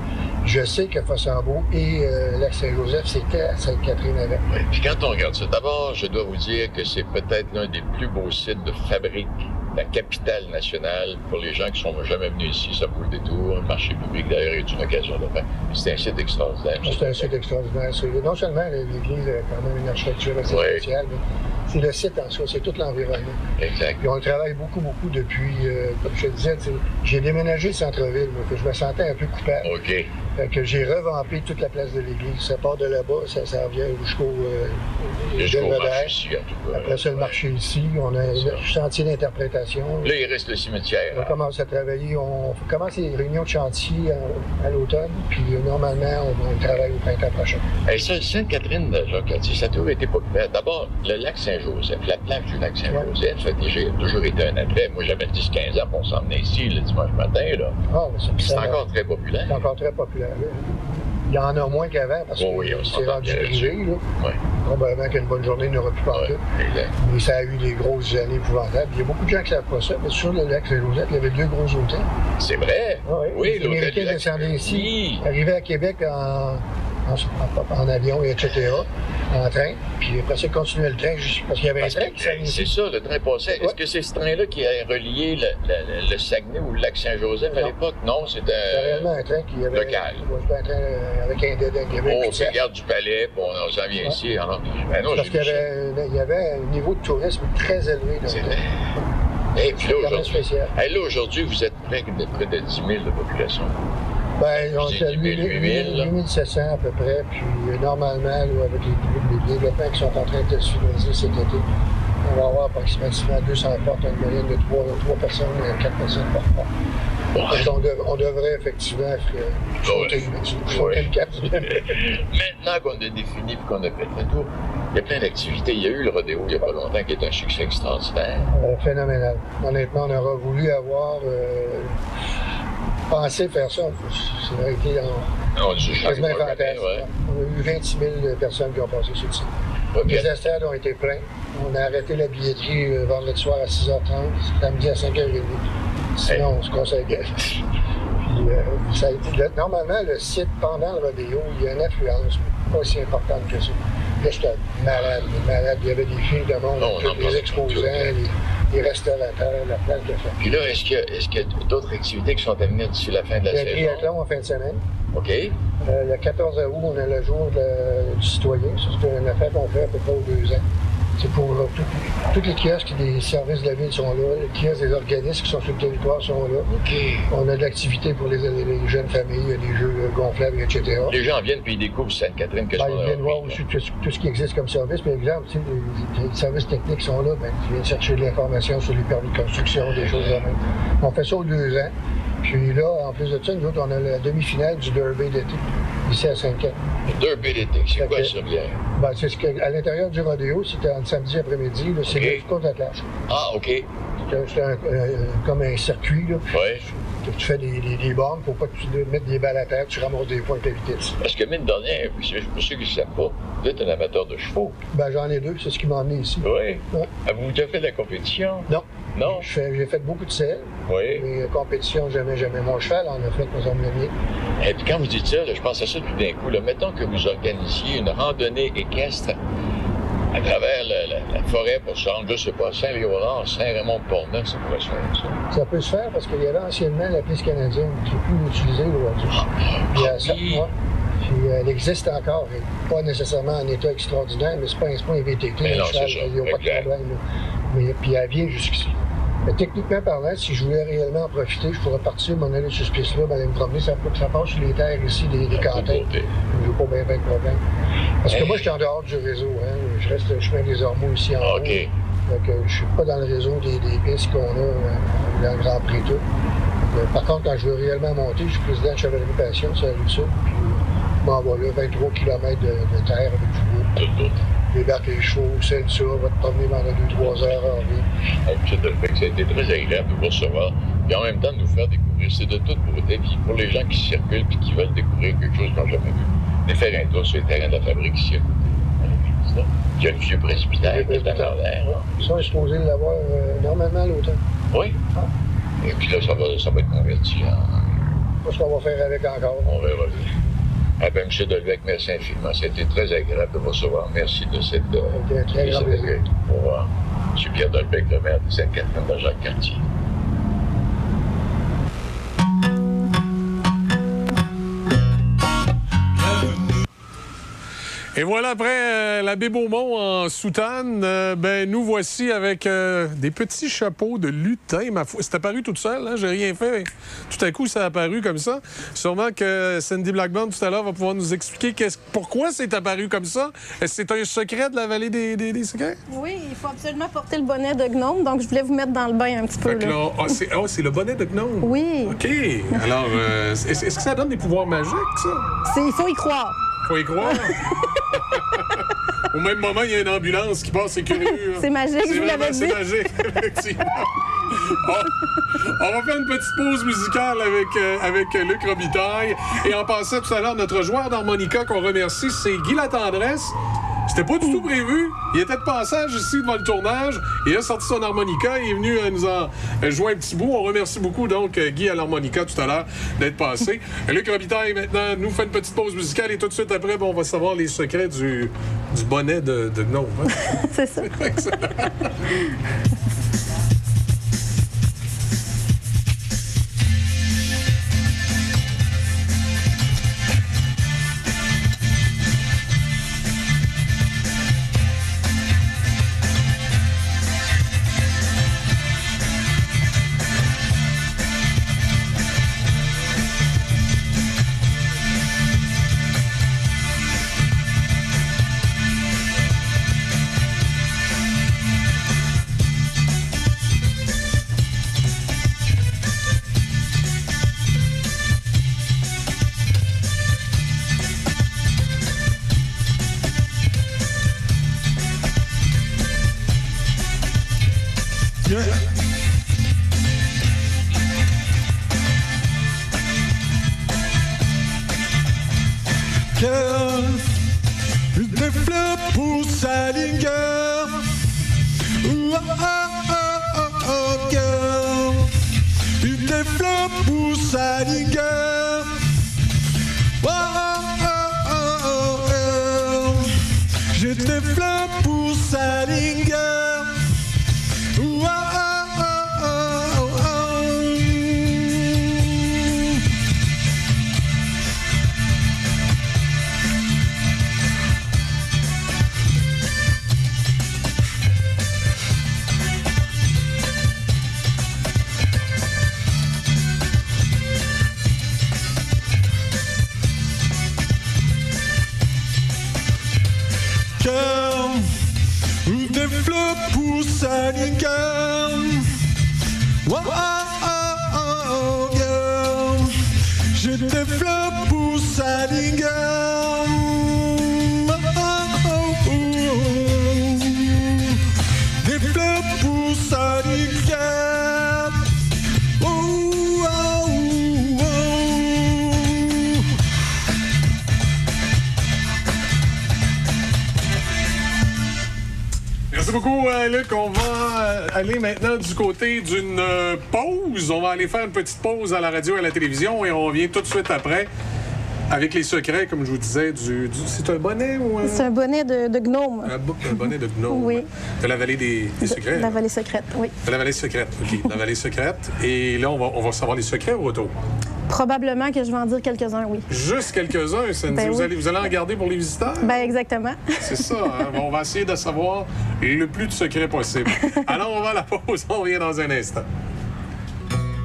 Je sais que Fossambeau et euh, Lac-Saint-Joseph, c'était à Sainte-Catherine avant. Oui. Puis quand on regarde ça, d'abord, je dois vous dire que c'est peut-être l'un des plus beaux sites de fabrique la capitale nationale. Pour les gens qui sont jamais venus ici, ça vaut le détour. Un marché public, d'ailleurs, est une occasion de faire. C'est un site extraordinaire. C'est un site extraordinaire. Non seulement l'église a quand même une architecture assez spéciale, mais c'est le site en soi, c'est tout l'environnement. Exact. Puis on travaille beaucoup, beaucoup depuis, euh, comme je te disais, j'ai déménagé centre-ville, moi, que je me sentais un peu coupable. OK. Fait que j'ai revampé toute la place de l'église. Ça part de là-bas, ça, ça revient jusqu'au euh, cas. Après ça, le marché ici. On a un chantier d'interprétation. Là, il reste le cimetière. On commence à travailler. On commence les réunions de chantier à, à l'automne. Puis euh, normalement, on, on travaille au printemps prochain. Et ça, Sainte-Catherine de Jacques-Cartier, ça a toujours été populaire. D'abord, le lac Saint-Joseph, la plage du lac Saint-Joseph, ça a déjà- toujours été un attrait. Moi, j'avais 10-15 ans, on s'en venait ici le dimanche matin. là. Ah, C'est encore très populaire. C'est encore très populaire. là. Il y en a moins qu'avant parce que Oh oui, on c'est rendu privé. Là. Probablement qu'une bonne journée n'aura plus partout. Mais ça a eu des grosses années épouvantables. Il y a beaucoup de gens qui ne savent pas ça. Mais sur le lac Saint-Joseph, il y avait deux gros hôtels. C'est vrai? Ah oui, Oui, les l'hôtel Américains du lac descendaient ici, arrivaient à Québec en, en, en avion, etc., en train, puis après ça, ils continuaient le train juste parce qu'il y avait un train euh, c'est ça, le train passait. Est-ce que c'est ce train-là qui a relié le, le- le Saguenay ou le lac Saint-Joseph à l'époque? Non, c'était C'était réellement un train qui avait. local. Ouais, c'était un train euh, avec un Oh, un puis garde du palais, puis on, on s'en vient ici. Alors, ben non, Parce qu'il y avait, il y avait un niveau de tourisme très élevé. vrai. temps. Et puis aujourd'hui, hey, là, aujourd'hui, vous êtes près de près de 10 000 de population. Ben, on J'ai était à dit 10 000, 8 là. 8700 à peu près. Puis euh, normalement, là, avec les, les développements qui sont en train de se finaliser cet été, on va avoir approximativement 200 portes, une moyenne de 3, personnes, 4 personnes par porte. On, dev- on devrait effectivement euh, sauter, sauter le cap. Maintenant qu'on a défini et qu'on a fait le tour, il y a plein d'activités. Il y a eu le rodéo il n'y a pas longtemps qui est un succès extraordinaire. Euh, phénoménal. Honnêtement, on aurait voulu avoir euh, pensé faire ça. Ça aurait été en, On dit quasiment ouais. On a eu 26 000 personnes qui ont passé sur le site. Les estrades ont été pleins. On a arrêté la billetterie euh, vendredi soir à 6h30, samedi à 5h30. Sinon, on se conseille Puis euh, ça a été- le- normalement, le site, pendant le rodéo, il y a une influence pas aussi importante que ça. Là, j'étais malade, malade. Il y avait des filles de monde, Non, tous les exposants, les, les restaurateurs, la place de fête. Puis là, est-ce qu'il y a, d'autres activités qui sont à venir d'ici la fin de la Il y a le saison? triathlon en fin de semaine. OK. Euh, le 14 août, on a le jour de- du citoyen. C'est une affaire qu'on fait à peu près aux deux ans. C'est pour euh, tous les kiosques des services de la ville sont là. Les kiosques des organismes qui sont sur le territoire sont là. On a de l'activité pour les, les jeunes familles, il y a des jeux euh, gonflables, etc. Les gens viennent puis ils découvrent Sainte-Catherine. Qu'est-ce Ben, ils viennent voir aussi tout, tout ce qui existe comme service. Par exemple, tu sais, les, les services techniques sont là. Ben, ils viennent chercher de l'information sur les permis de construction, des choses de même. On fait ça aux deux ans. Puis là, en plus de ça, nous autres, on a la demi-finale du Derby d'été, ici à Saint-Cat. Deux BDT, c'est quoi ça, bien? Ben, c'est ce que, à l'intérieur du rodéo, c'était un samedi après-midi, c'est OK. le court attelage. Ah, OK. Un- euh, comme un circuit, là. Oui. Tu fais des, des, des bornes pour pas que tu mettes des balles à terre, tu ramasses des points avec la vitesse. Parce que, mine de rien, pour ceux qui ne savent pas, vous êtes un amateur de chevaux. Ben, j'en ai deux, c'est ce qui m'a emmené ici. Oui? Ouais. Avez-vous déjà fait de la compétition? Non. Non? J'ai fait beaucoup de selles. Oui. Mais euh, compétition, jamais, jamais. Mon cheval en a fait, me semble le mien. Et puis quand vous dites ça, là, je pense à ça tout d'un coup. Là. Mettons que vous organisiez une randonnée équestre à travers la, la- la forêt pour se rendre, je sais pas, Saint-Léonard, Saint-Raymond-de-Portneuf, ça pourrait se faire, ça. Ça peut se faire parce qu'il y avait anciennement la piste canadienne qui n'est plus utilisée aujourd'hui. Puis, euh, ça- ouais. Puis, elle existe encore. Pas nécessairement en état extraordinaire, mais c'est pas un, un VTT. Mais non, c'est ça, Il n'y a pas de problème. là. Mais, puis elle vient jusqu'ici. Mais techniquement parlant, si je voulais réellement en profiter, je pourrais partir, m'en aller sur ce piste-là, m'aller me promener. Ça, ça passe sur les terres ici, des, des cantins. Je n'ai pas bien, bien de problème. Parce que moi, je suis en dehors du réseau. Hein. Je reste le chemin des Ormeaux ici en haut. Donc, euh, je suis pas dans le réseau des, des pistes qu'on a euh, dans le Grand Prix tout. Euh, par contre, quand je veux réellement monter, je suis président de Chevalerie Passion, c'est la Sud. Puis, euh, bon, voilà, 23 km de, de terre avec du bois. Débarque les chevaux, c'est ça, va te promener pendant 2-3 heures en. Delpech, ça a été très agréable de vous recevoir. Puis en même temps, de nous faire découvrir. C'est de toute beauté. Puis pour les gens qui circulent puis qui veulent découvrir quelque chose qu'on n'a jamais vu, de faire un tour sur les terrains de la fabrique ici. Il y a le vieux presbytère qui est à l'envers. Ça, on est supposé l'avoir euh, normalement à l'automne. Oui. Et puis là, ça va, ça va être converti en. Pas ce qu'on va faire avec encore. On verra bien. Ah ben, M. Delbecq, merci infiniment. C'était très agréable de vous recevoir. Merci de cette. euh, très de grand cet plaisir. accueil. Au revoir. M. Pierre Delbecq, le maire de Sainte-Catherine de Jacques-Cartier. Et voilà, après euh, l'abbé Beaumont en soutane, euh, ben, nous voici avec euh, des petits chapeaux de lutin. Ma foi, c'est apparu toute seule, hein? j'ai rien fait. Tout à coup, ça a apparu comme ça. Sûrement que Cindy Blackburn, tout à l'heure, va pouvoir nous expliquer qu'est-ce- pourquoi c'est apparu comme ça. Est-ce que c'est un secret de la vallée des, des- des secrets? Oui, il faut absolument porter le bonnet de gnome, donc je voulais vous mettre dans le bain un petit peu. Là. là, ah, c'est ah, c'est le bonnet de gnome? Oui. OK. Alors, est-ce que ça donne des pouvoirs magiques, ça? C'est- Il faut y croire. Faut y croire. Au même moment, il y a une ambulance qui passe, c'est curieux. C'est magique, je vous vraiment- l'avais C'est dit. magique, effectivement. On, va faire une petite pause musicale avec, euh, avec Luc Robitaille. Et en passant tout à l'heure, notre joueur d'harmonica qu'on remercie, c'est Guy Latendresse. C'était pas du tout prévu. Il était de passage ici devant le tournage. Il a sorti son harmonica. Il est venu euh, nous en euh, jouer un petit bout. On remercie beaucoup donc euh, Guy à l'harmonica tout à l'heure d'être passé. Luc Robitaille maintenant nous fait une petite pause musicale et tout de suite après, bon, on va savoir les secrets du, du bonnet de, de gnome. hein? C'est ça. poussent à l'égard. Oh, oh, Merci beaucoup, euh, Luc. On va euh, aller maintenant du côté d'une euh, pause. On va aller faire une petite pause à la radio et à la télévision et on revient tout de suite après avec les secrets, comme je vous disais, du. du- c'est un bonnet ou un, C'est un bonnet de, de gnome. un bo- un bonnet de gnome? Oui. De la vallée des, des secrets. La vallée secrète, oui. De la vallée secrète, OK. la vallée secrète. Et là, on va, on va savoir les secrets au retour. Probablement que je vais en dire quelques-uns, oui. Juste quelques-uns, Cindy. Ben vous, oui. allez, vous allez en garder pour les visiteurs? Ben exactement. C'est ça, hein? On va essayer de savoir le plus de secrets possible. Alors, on va à la pause, on revient dans un instant.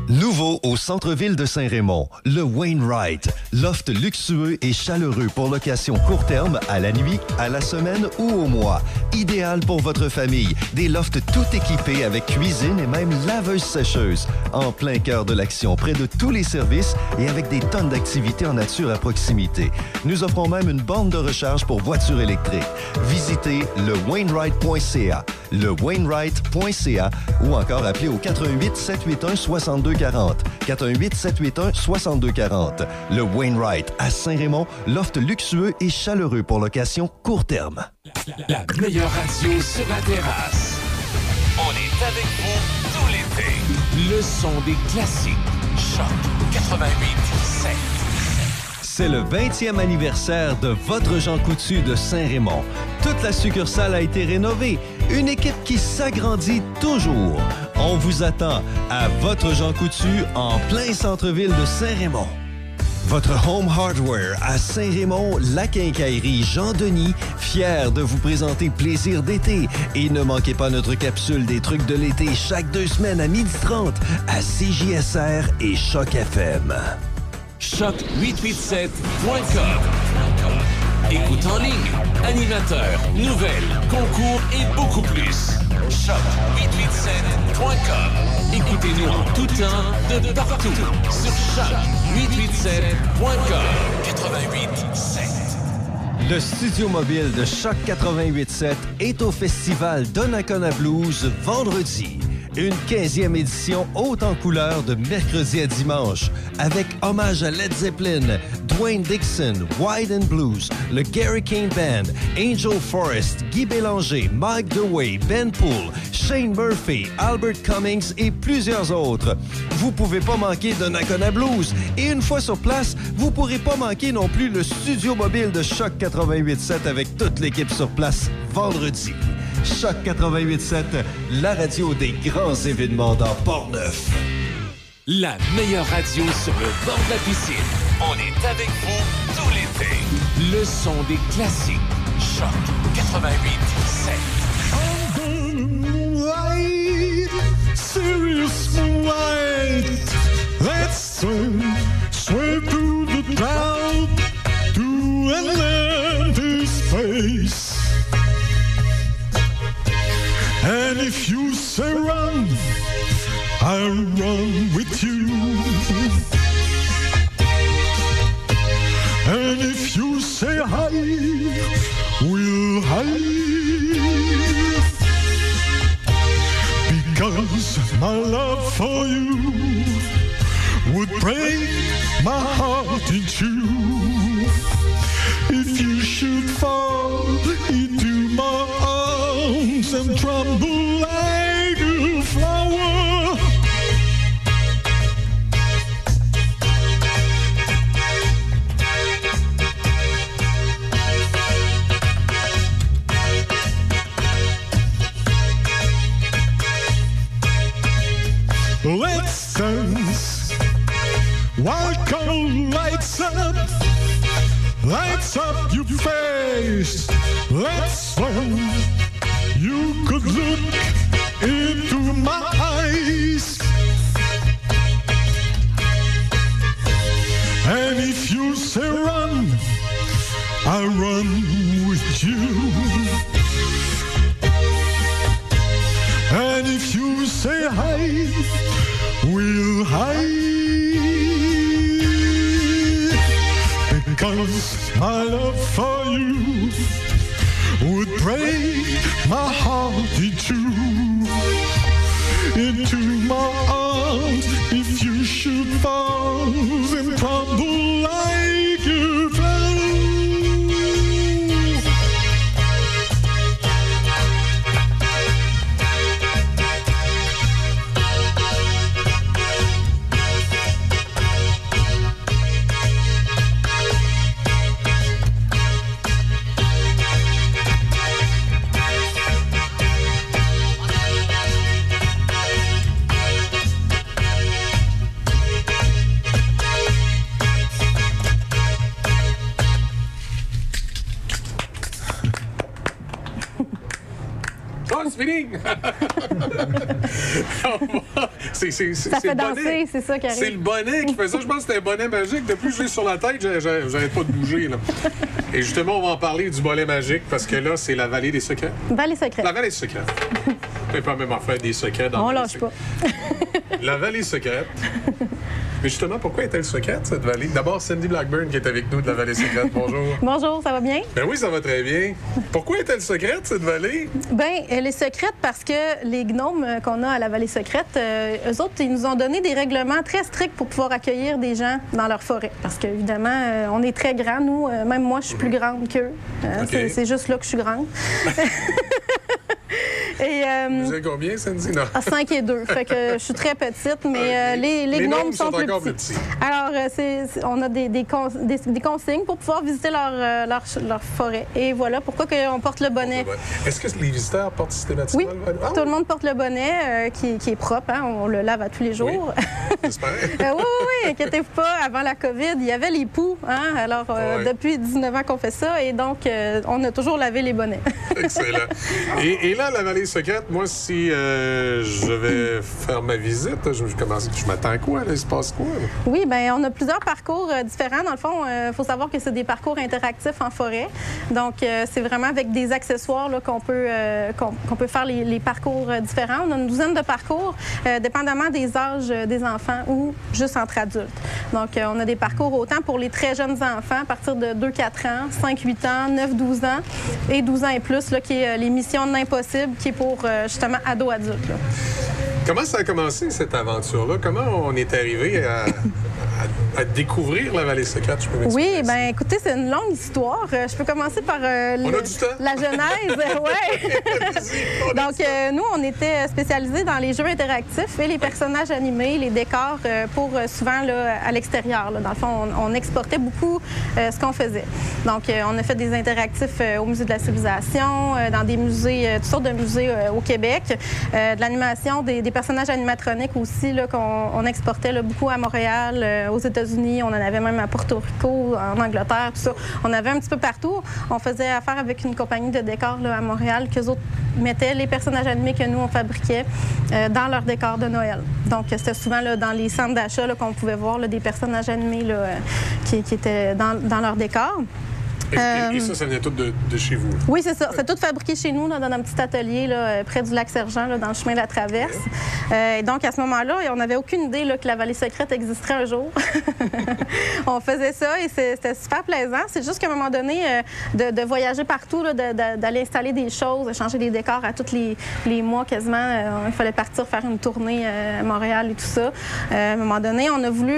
Nouveau au centre-ville de Saint-Raymond, le Wainwright. Loft luxueux et chaleureux pour location court terme, à la nuit, à la semaine ou au mois. Idéal pour votre famille. Des lofts tout équipés avec cuisine et même laveuse-sécheuse. En plein cœur de l'action, près de tous les services et avec des tonnes d'activités en nature à proximité. Nous offrons même une borne de recharge pour voitures électriques. Visitez le Wainwright.ca, le Wainwright.ca ou encore appelez au 88 781 6240. 418 781 6240. Le Wainwright à Saint-Raymond, loft luxueux et chaleureux pour location court terme. La meilleure radio sur la terrasse. On est avec vous tout l'été. Le son des classiques. Choc 88 C'est le 20e anniversaire de votre Jean Coutu de Saint-Raymond. Toute la succursale a été rénovée. Une équipe qui s'agrandit toujours. On vous attend à votre Jean Coutu en plein centre-ville de Saint-Raymond. Votre Home Hardware à Saint-Raymond, la quincaillerie Jean-Denis, fier de vous présenter Plaisir d'été. Et ne manquez pas notre capsule des trucs de l'été chaque deux semaines à 12h30 à CJSR et Choc FM. Choc887.com. Écoute en ligne, animateur, nouvelles, concours et beaucoup plus. Choc887.com. Écoutez-nous en tout temps, de partout, sur choc887.com. 88.7. Le studio mobile de Choc 88.7 est au festival Donnacona Blues vendredi. Une 15e édition haute en couleur de mercredi à dimanche avec hommage à Led Zeppelin, Dwayne Dixon, Wide and Blues, le Gary King Band, Angel Forrest, Guy Bélanger, Mike DeWay, Ben Poole, Shane Murphy, Albert Cummings et plusieurs autres. Vous pouvez pas manquer Donnacona Blues et une fois sur place, vous pourrez pas manquer non plus le studio mobile de Choc 88.7 avec toute l'équipe sur place vendredi. Choc 88.7, la radio des grands événements dans Port-Neuf. La meilleure radio sur le bord de la piscine. On est avec vous tout l'été. Le son des classiques. Choc 88.7. Moonlight, serious. Let's swim, run c'est, c'est, c'est, Ça c'est fait le danser, c'est ça qui arrive. C'est le bonnet qui fait ça. Je pense que c'était un bonnet magique. Depuis que je l'ai sur la tête, j'arrête pas de bouger. Là. Et justement, on va en parler du bonnet magique parce que là, c'est la vallée des secrets. Vallée secrète. La vallée secrète. On peut pas même en faire des secrets dans On lâche pas. La vallée secrète. Mais justement, pourquoi est-elle secrète, cette vallée? D'abord, Cindy Blackburn qui est avec nous de la vallée secrète. Bonjour. Bonjour, ça va bien? Ben oui, ça va très bien. Pourquoi est-elle secrète, cette vallée? Ben, elle est secrète parce que les gnomes qu'on a à la vallée secrète, euh, eux autres, ils nous ont donné des règlements très stricts pour pouvoir accueillir des gens dans leur forêt. Parce qu'évidemment, euh, on est très grands, nous. Euh, même moi, je suis plus grande qu'eux. Hein, C'est juste là que je suis grande. Et, euh, Vous combien? Non. à 5 et 2. Fait que je suis très petite, mais euh, les, les Les gnomes sont, sont plus petits. plus petits. Alors, euh, on a des, des, cons- des- des consignes pour pouvoir visiter leur, euh, leur, leur forêt. Et voilà pourquoi on porte le bonnet. Est-ce que les visiteurs portent systématiquement Oui, le bonnet? Ah, tout le monde porte le bonnet euh, qui, qui est propre. hein. On le lave à tous les jours. Euh, oui, oui, oui, inquiétez-vous pas. Avant la COVID, il y avait les poux. Hein? Alors, euh, Ouais. depuis 19 ans qu'on fait ça. Et donc, euh, on a toujours lavé les bonnets. Excellent. Et, et là, la vallée moi, si euh, je vais faire ma visite, je, commence- je m'attends à quoi? Il se passe quoi? Oui, ben on a plusieurs parcours euh, différents. Dans le fond, il faut savoir que c'est des parcours interactifs en forêt. Donc, euh, c'est vraiment avec des accessoires qu'on peut, euh, qu'on peut faire les, parcours euh, différents. On a une douzaine de parcours, euh, dépendamment des âges euh, des enfants ou juste entre adultes. Donc, euh, on a des parcours autant pour les très jeunes enfants, à partir de 2-4 ans, 5-8 ans, 9-12 ans et 12 ans et plus, là, qui est euh, les missions de l'impossible, qui est pour euh, justement ados-adultes. là. Comment ça a commencé, cette aventure-là? Comment on est arrivé à, à- à découvrir la vallée secrète? Je peux? Oui, ben écoutez, c'est une longue histoire. Euh, Je peux commencer par euh, le- la genèse. ouais. Donc, euh, nous, on était spécialisés dans les jeux interactifs et les personnages animés, les décors euh, pour souvent là, à l'extérieur. Dans le fond, on, on exportait beaucoup ce qu'on faisait. Donc, on a fait des interactifs au Musée de la civilisation, dans des musées, toutes sortes de musées au Québec, de l'animation, des, des personnages animatroniques aussi là, qu'on on exportait là, beaucoup à Montréal, aux États-Unis. On en avait même à Porto Rico, en Angleterre, tout ça. On avait un petit peu partout. On faisait affaire avec une compagnie de décors là, à Montréal qu'eux autres mettaient les personnages animés que nous, on fabriquait euh, dans leurs décors de Noël. Donc, c'était souvent dans les centres d'achat qu'on pouvait voir là, des personnages animés euh, qui, qui étaient dans, dans leurs décors. Et, Euh, et ça, ça venait tout de, de chez vous. oui, c'est ça. C'est tout fabriqué chez nous, là, dans un petit atelier là, euh, près du lac Sergent, dans le chemin de la Traverse. Euh, et donc, à ce moment-là, on n'avait aucune idée que la vallée secrète existerait un jour. on faisait ça et c'était super plaisant. C'est juste qu'à un moment donné, de, de voyager partout, de- d'aller installer des choses, de changer des décors à tous les, les mois quasiment, euh, il fallait partir faire une tournée à Montréal et tout ça. À un moment donné, on a voulu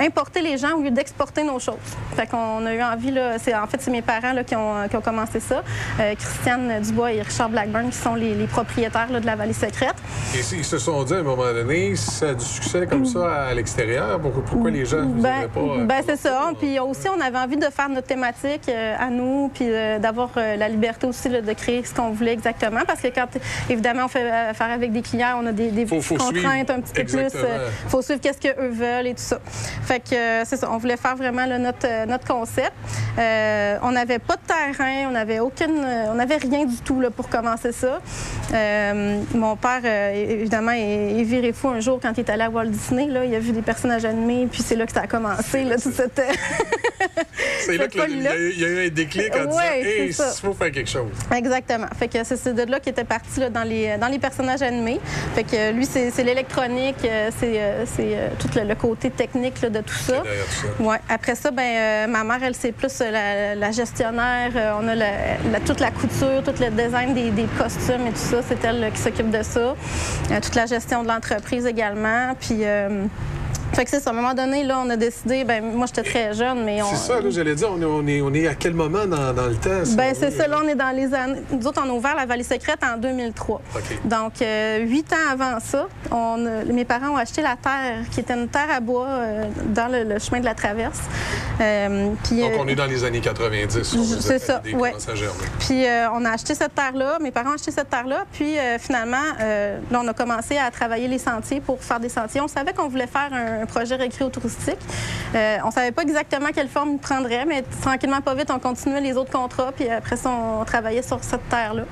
importer les gens au lieu d'exporter nos choses. Fait qu'on a eu envie, c'est en fait fait, c'est mes parents là, qui, ont, qui ont commencé ça. Euh, Christiane Dubois et Richard Blackburn, qui sont les, les propriétaires là, de la vallée secrète. Et ils se sont dit à un moment donné, ça a du succès comme ça à l'extérieur, pourquoi, les gens ne Ben, pas. euh, ben, c'est ça. Puis aussi, on avait envie de faire notre thématique euh, à nous, puis euh, d'avoir euh, la liberté aussi là, de créer ce qu'on voulait exactement. Parce que quand, évidemment, on fait euh, affaire avec des clients, on a des, des Faut- faut contraintes suivre. un petit peu Exactement. plus. Il faut suivre qu'est-ce qu'eux veulent et tout ça. Fait que euh, c'est ça. On voulait faire vraiment là, notre, euh, notre concept. Euh, on n'avait pas de terrain, on n'avait aucune, euh, on n'avait rien du tout là, pour commencer ça. Euh, mon père, euh, évidemment, est, est viré fou un jour quand il est allé à Walt Disney. Là, il a vu des personnages animés, puis c'est là que ça a commencé. Là, cette, C'est là qu'il y, a- eu un déclic en disant Hey, il faut faire quelque chose. Exactement. Fait que c'est de là qu'il était parti là, dans, les, dans les personnages animés. Fait que euh, lui, c'est l'électronique, euh, c'est euh, euh, tout le, le côté technique là, de tout ça. Derrière tout ça. Ouais. Après ça, ben, euh, ma mère, elle, c'est plus euh, la, gestionnaire. Euh, on a toute la couture, tout le design des, costumes et tout ça. C'est elle là, qui s'occupe de ça. Euh, toute la gestion de l'entreprise également. Euh, fait que c'est ça. À un moment donné, là, on a décidé, ben, moi, j'étais très jeune, mais on. C'est ça, là, j'allais dire, on est, on est, on est à quel moment dans, dans le temps? si Ben, c'est ça. Là, on est dans les années. Nous autres, on a ouvert la Vallée Secrète en 2003. OK. Donc, euh, huit ans avant ça, on a- mes parents ont acheté la terre, qui était une terre à bois euh, dans le, le chemin de la traverse. Euh, puis, Donc, on est dans les années 90. on vous a c'est ça, germe. Puis on a acheté cette terre-là, mes parents ont acheté cette terre-là, puis finalement, là, on a commencé à travailler les sentiers pour faire des sentiers. On savait qu'on voulait faire un, un projet récréo-touristique. Euh, on savait pas exactement quelle forme il prendrait, mais tranquillement, pas vite, on continuait les autres contrats, puis après ça, on travaillait sur cette terre-là.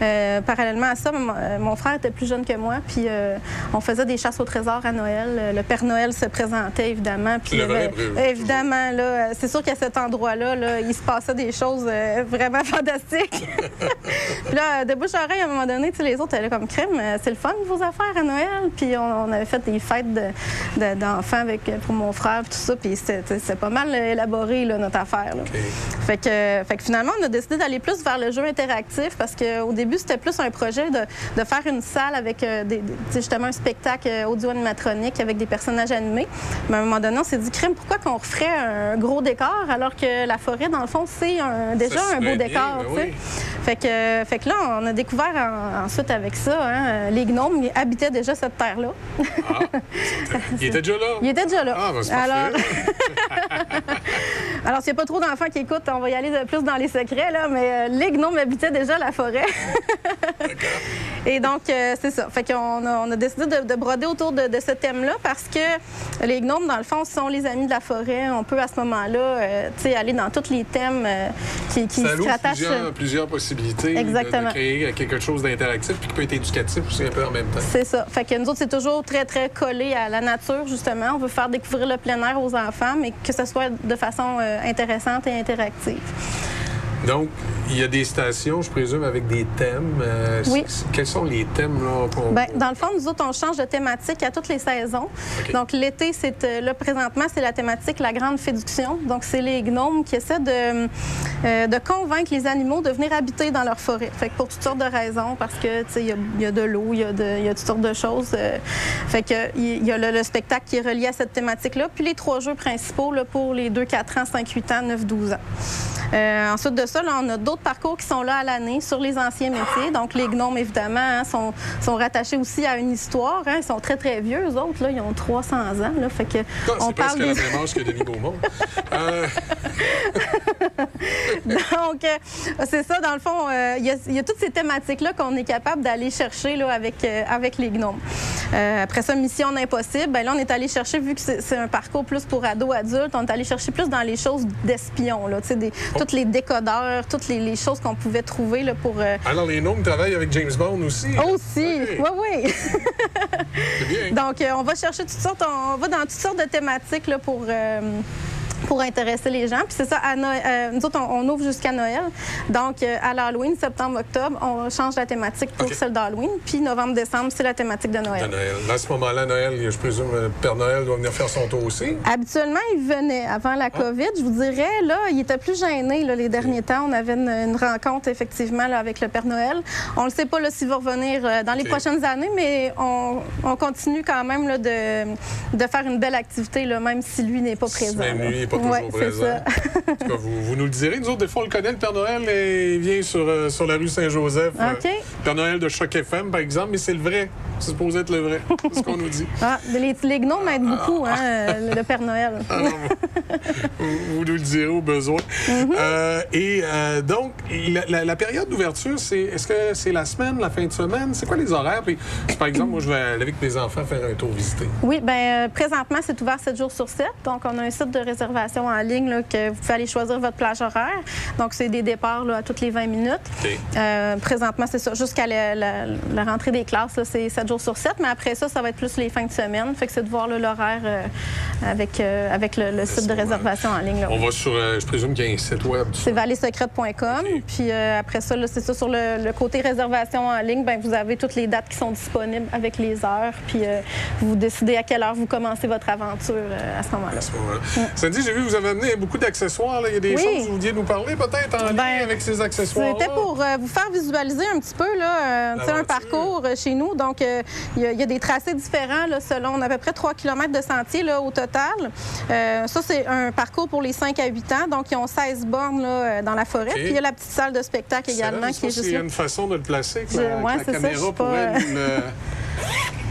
Euh, parallèlement à ça, mon, euh, mon frère était plus jeune que moi, puis euh, on faisait des chasses au trésor à Noël. Le Père Noël se présentait, évidemment. Puis avait- évidemment, là, c'est sûr qu'à cet endroit-là, là, il se passait des choses vraiment fantastiques. Puis là, de bouche à oreille, à un moment donné, les autres allaient comme crème. C'est le fun, vos affaires à Noël. Puis on, on avait fait des fêtes de- de- d'enfants avec, pour mon frère, tout ça. Puis c'était pas mal élaboré, là, notre affaire. là. Fait, que, fait que finalement, on a décidé d'aller plus vers le jeu interactif parce qu'au début, c'était plus un projet de, de faire une salle avec euh, des, justement un spectacle euh, audio-animatronique avec des personnages animés. Mais à un moment donné, on s'est dit, crème, pourquoi qu'on referait un gros décor alors que la forêt, dans le fond, c'est déjà un beau bien, décor. ben oui. Fait que, fait que là, on a découvert en- ensuite avec ça, hein, les gnomes ils habitaient déjà cette terre-là. Était déjà là? Ils étaient déjà là. Ah, ben, c'est Alors. Alors, s'il n'y a pas trop d'enfants qui écoutent, on va y aller de plus dans les secrets, là, mais euh, les gnomes habitaient déjà la forêt. Et donc, euh, c'est ça. Fait qu'on a, on a décidé de, de broder autour de, de ce thème-là parce que les gnomes, dans le fond, sont les amis de la forêt. On peut, à ce moment-là, euh, tu sais, aller dans tous les thèmes euh, qui, qui ça se rattachent. plusieurs, plusieurs possibilités de- Exactement. de créer quelque chose d'interactif puis qui peut être éducatif aussi un peu en même temps. C'est ça. Fait que nous autres, c'est toujours très, très collé à la nature, justement. On veut faire découvrir le plein air aux enfants, mais que ce soit de façon euh, intéressante et interactive. Donc, il y a des stations, je présume, avec des thèmes. Euh, Oui. Quels sont les thèmes là, qu'on- Ben, dans le fond, nous autres, on change de thématique à toutes les saisons. Donc, l'été, c'est euh, là, présentement, c'est la thématique La Grande Féduction. Donc, c'est les gnomes qui essaient de, euh, de convaincre les animaux de venir habiter dans leur forêt. Fait que pour toutes sortes de raisons, parce que, tu sais, il y a- il y, a de l'eau, il y, y a toutes sortes de choses. euh, fait que, il y a le, le spectacle qui est relié à cette thématique-là, puis les trois jeux principaux là, pour les 2, 4 ans, 5, 8 ans, 9, 12 ans. Ensuite de ça, là, on a d'autres parcours qui sont là à l'année sur les anciens métiers. Donc, les gnomes, évidemment, hein, sont, sont rattachés aussi à une histoire. hein. Ils sont très, très vieux, eux autres. Là, ils ont 300 ans. Là, fait que Ah, on parle la même âge que Denis Beaumont. Euh, Donc, euh, c'est ça, dans le fond, euh, il y, a- il y a toutes ces thématiques-là qu'on est capable d'aller chercher là, avec, euh, avec les gnomes. Après ça, Mission Impossible, ben là, on est allé chercher, vu que c'est un parcours plus pour ados, adultes, on est allé chercher plus dans les choses d'espions, là, des- Oh. toutes les décodeurs, toutes les, les choses qu'on pouvait trouver là, pour... euh, alors, les gnomes travaillent avec James Bond aussi. aussi, Ok. oui, oui. C'est bien. Donc, euh, on va chercher toutes sortes, on va dans toutes sortes de thématiques là, pour. euh, pour intéresser les gens. Puis c'est ça, à Noël- euh, nous autres, on, on ouvre jusqu'à Noël. Donc, euh, à l'Halloween, septembre, octobre, on change la thématique pour celle d'Halloween. Puis novembre, décembre, c'est la thématique de De Noël. Noël. À ce moment-là, Noël, je présume, le Père Noël doit venir faire son tour aussi. Habituellement, il venait avant la COVID. Je vous dirais, là, il était plus gêné là, les derniers temps. On avait une, une rencontre, effectivement, là, avec le Père Noël. On ne sait pas là, s'il va revenir euh, dans les prochaines années, mais on, on continue quand même là, de, de faire une belle activité, là, même si lui n'est pas présent. Même lui pas toujours Ouais, c'est présent. En tout cas, vous, vous nous le direz. Nous autres, des fois, on le connaît, le Père Noël, et il vient sur, euh, sur la rue Saint-Joseph. euh. Père Noël de Choc FM, par exemple, mais c'est le vrai. C'est supposé être le vrai. C'est ce qu'on nous dit. Ah, les, les gnomes aident beaucoup, hein, euh, le Père Noël. vous, vous nous le direz au besoin. Mhm. Euh, et donc, la, la- la période d'ouverture, c'est est-ce que c'est la semaine, la fin de semaine? C'est quoi les horaires? Puis, par exemple, moi, je vais aller avec mes enfants faire un tour visiter. Oui, bien, présentement, c'est ouvert 7 jours sur 7. Donc, on a un site de réservation en ligne là, que vous pouvez aller choisir votre plage horaire. Donc, c'est des départs là, à toutes les 20 minutes. Euh, présentement, c'est ça. Jusqu'à la, la- la rentrée des classes, c'est 7 jours sur 7. Mais après ça, ça va être plus les fins de semaine. Fait que c'est de voir l'horaire euh, avec, euh, avec le, le site de réservation en ligne. là. On va sur, euh, je présume qu'il y a un site web. C'est vallésecrète.com. Puis euh, après ça, c'est ça, sur le, le côté réservation en ligne, ben, vous avez toutes les dates qui sont disponibles avec les heures. Puis vous décidez à quelle heure vous commencez votre aventure à ce moment-là. Voilà. Sandy, j'ai vu que vous avez amené beaucoup d'accessoires. Il y a des Oui. choses que vous vouliez nous parler peut-être en lien avec ces accessoires. C'était pour vous faire visualiser un petit peu là, un parcours chez nous. Donc, il y, a- il y a des tracés différents là, selon on a à peu près 3 km de sentier là, au total. Euh, ça, c'est un parcours pour les 5 à 8 ans. Donc, ils ont 16 bornes là, euh, dans la forêt. Puis, il y a la petite salle de spectacle également Je sais qui est juste s'il y a là. une façon de le placer, que Je- ouais, la ça, caméra pas, pourrait euh,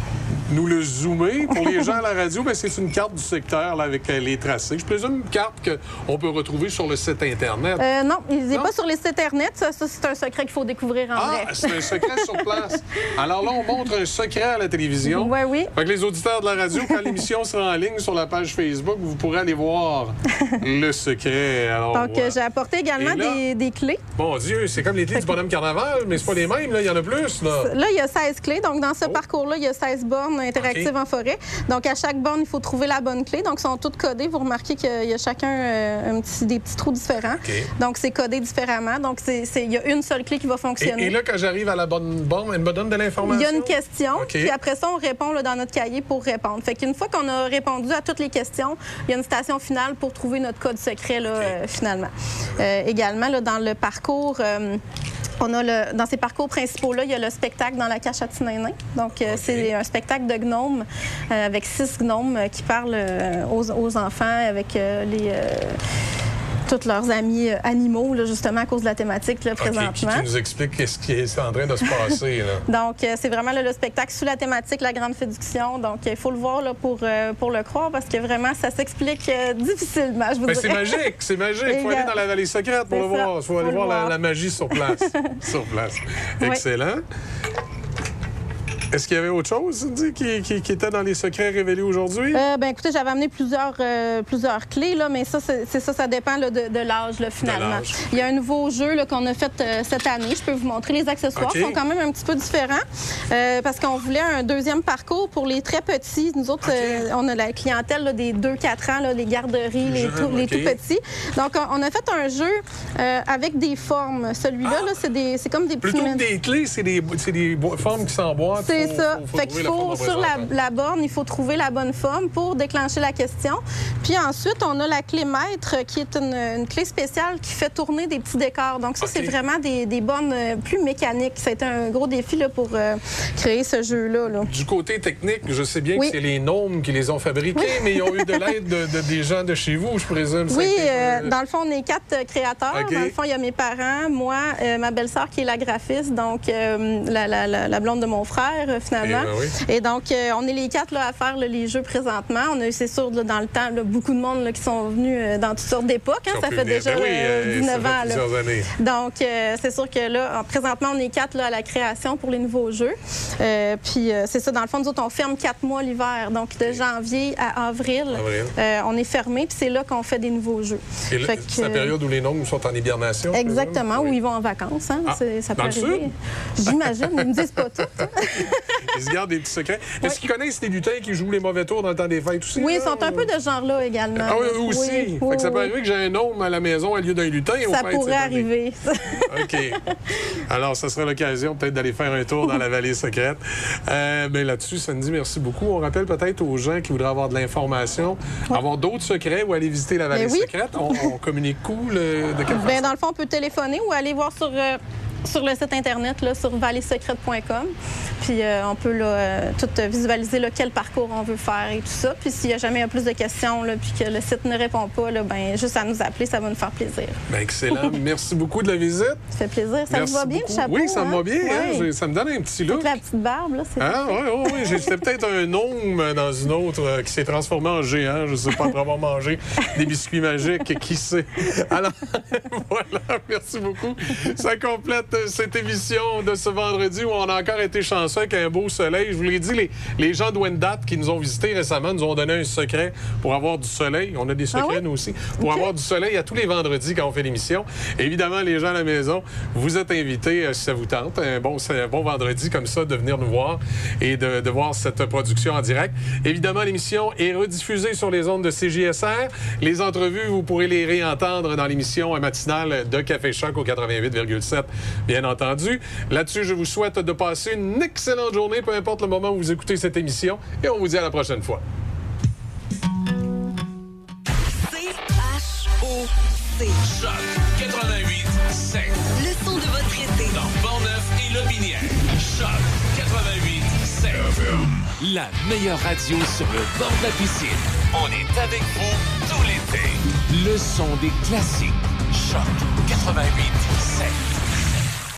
nous, le, zoomer. Pour les gens à la radio, ben, c'est une carte du secteur là, avec euh, les tracés. Je présume une carte qu'on peut retrouver sur le site Internet. Euh, non, il n'est pas sur les sites Internet. Ça, ça, c'est un secret qu'il faut découvrir en Ah, vrai. c'est un secret sur place. Alors là, on montre un secret à la télévision. Oui, oui. Fait que les auditeurs de la radio, quand l'émission sera en ligne sur la page Facebook, vous pourrez aller voir le secret. Alors, Donc, euh, j'ai apporté également là- des, des clés. Mon Dieu, c'est comme les clés du bonhomme carnaval, mais c'est pas les mêmes, là. Il y en a plus, là. Là, il y a 16 clés. Donc, dans ce Oh. parcours-là, il y a 16 bornes interactives OK. en forêt. Donc, à chaque borne, il faut trouver la bonne clé. Donc, ils sont toutes codées. Vous remarquez qu'il y a chacun euh, un petit, des petits trous différents. Donc, c'est codé différemment. Donc, c'est- il y a une seule clé qui va fonctionner. et là, quand j'arrive à la bonne borne, elle me donne de l'information? Il y a une question, OK. puis après ça, on répond là, dans notre cahier pour répondre. Fait qu'une fois qu'on a répondu à toutes les questions, il y a une station finale pour trouver notre code secret, là, euh, finalement. Euh, également, là, dans le parcours... on a le, dans ces parcours principaux-là, il y a le spectacle dans la cache à Tinainin. Donc, euh, c'est un spectacle de gnomes euh, avec six gnomes euh, qui parlent euh, aux, aux enfants avec euh, les, euh, tous leurs amis euh, animaux, là, justement, à cause de la thématique là, OK, qui, présentement. qui nous explique qu'est-ce qui est en train de se passer, là. Donc, euh, c'est vraiment le spectacle sous la thématique La Grande Féduction. Donc, il faut le voir là, pour, euh, pour le croire parce que vraiment, ça s'explique euh, difficilement, je vous Ben, c'est magique, c'est magique. Il faut aller dans la vallée secrète pour le ça, voir. Il faut aller faut voir, la- voir. La, magie sur place. sur place. Excellent. Est-ce qu'il y avait autre chose, qui, qui- qui était dans les secrets révélés aujourd'hui? Euh, ben, écoutez, j'avais amené plusieurs, euh, plusieurs clés, là, mais ça, c'est ça, ça dépend là, de, de l'âge, finalement. Il y a un nouveau jeu qu'on a fait euh, cette année. Je peux vous montrer les accessoires. OK. Ils sont quand même un petit peu différents euh, parce qu'on voulait un deuxième parcours pour les très petits. Nous autres, on a la clientèle là, des 2-4 ans, les garderies, les, tout, les OK. tout petits. Donc, on, a fait un jeu avec des formes. Celui-là, là, c'est comme des petits... Plutôt que des clés, c'est des, des formes qui s'emboîtent. C'est ça. faut- faut fait qu'il la faut, sur la, borne, il faut trouver la bonne forme pour déclencher la question. Puis ensuite, on a la clé maître, qui est une, une clé spéciale qui fait tourner des petits décors. Donc ça, c'est vraiment des, des bornes euh, plus mécaniques. Ça a été un gros défi là, pour euh, créer ce jeu-là. là. Du côté technique, je sais bien Oui. que c'est les gnomes qui les ont fabriqués, mais ils ont eu de l'aide de, de- des gens de chez vous, je présume. Oui, euh, dans le fond, on est quatre créateurs. Dans le fond, il y a mes parents, moi, euh, ma belle-sœur qui est la graphiste, donc la, la- la- la blonde de mon frère, euh, finalement. Eh ben oui. Et donc, euh, on est les quatre là, à faire là, les jeux présentement. On a eu, c'est sûr, là, dans le temps, beaucoup de monde qui sont venus euh, dans toutes sortes d'époques. hein. Ça fait venir. déjà Ben oui, euh, euh, 19 ça fait ans. années. Donc, c'est sûr que là, en- présentement, on est quatre là, à la création pour les nouveaux jeux. Puis, c'est ça, dans le fond, nous autres, on ferme quatre mois l'hiver. Donc, de janvier à avril, Avril. on est fermé. Puis, c'est là qu'on fait des nouveaux jeux. C'est la période où les gnomes sont en hibernation. Exactement, où ils vont en vacances. Hein? Ah, ça peut dans le arriver. J'imagine, ils me disent pas tout. hein. Ils se gardent des petits secrets. Est-ce qu'ils connaissent les lutins qui jouent les mauvais tours dans le temps des fêtes aussi? Oui, ils sont un peu de genre-là également. Ah oui, eux aussi. Oui, Fait que ça peut arriver que j'ai un gnome à la maison au lieu d'un lutin. Ça fêtes pourrait arriver. OK. Alors, ça sera l'occasion peut-être d'aller faire un tour dans la vallée secrète. Euh, mais là-dessus, Sandy, merci beaucoup. On rappelle peut-être aux gens qui voudraient avoir de l'information, avoir d'autres secrets ou aller visiter la vallée Ben oui. secrète. On, on communique cool euh, de quelle Ben, dans le fond, on peut téléphoner ou aller voir sur euh, sur le site Internet, là, sur vallésecrète.com. Puis euh, on peut là, euh, tout visualiser là, quel parcours on veut faire et tout ça. Puis s'il y a jamais plus de questions, là, puis que le site ne répond pas, là, ben, juste à nous appeler, ça va nous faire plaisir. Ben, excellent. Merci beaucoup de la visite. Ça fait plaisir. Ça Merci vous va bien, beaucoup. le chapeau? Oui, ça me hein? va bien. hein? Ça me donne un petit look. La petite barbe, là, c'est Ah, oui, oui, oui. J'étais peut-être un gnome dans une autre euh, qui s'est transformé en géant. Je ne sais pas, après avoir mangé des biscuits magiques. Qui sait? Alors, voilà, merci beaucoup. Ça complète euh, cette émission de ce vendredi où on a encore été chanceux avec un beau soleil. Je vous l'ai dit, les, les gens de Wendat qui nous ont visités récemment nous ont donné un secret pour avoir du soleil. On a des Ah secrets, nous aussi. Pour avoir du soleil à tous les vendredis quand on fait l'émission. Évidemment, les gens à la maison, vous êtes invités, euh, si ça vous tente, un bon, un bon vendredi comme ça, de venir nous voir et de, de voir cette production en direct. Évidemment, l'émission est rediffusée sur les ondes de CJSR. Les entrevues, vous pourrez les réentendre dans l'émission matinale de Café Choc au 88,7, bien entendu. Là-dessus, je vous souhaite de passer une excellente journée, peu importe le moment où vous écoutez cette émission, et on vous dit à la prochaine fois. C-H-O-C. Choc 88 7. Le son de votre été. Dans Portneuf et Lobinière. Choc 88 7. La meilleure radio sur le bord de la piscine. On est avec vous tout l'été. Le son des classiques. Choc 88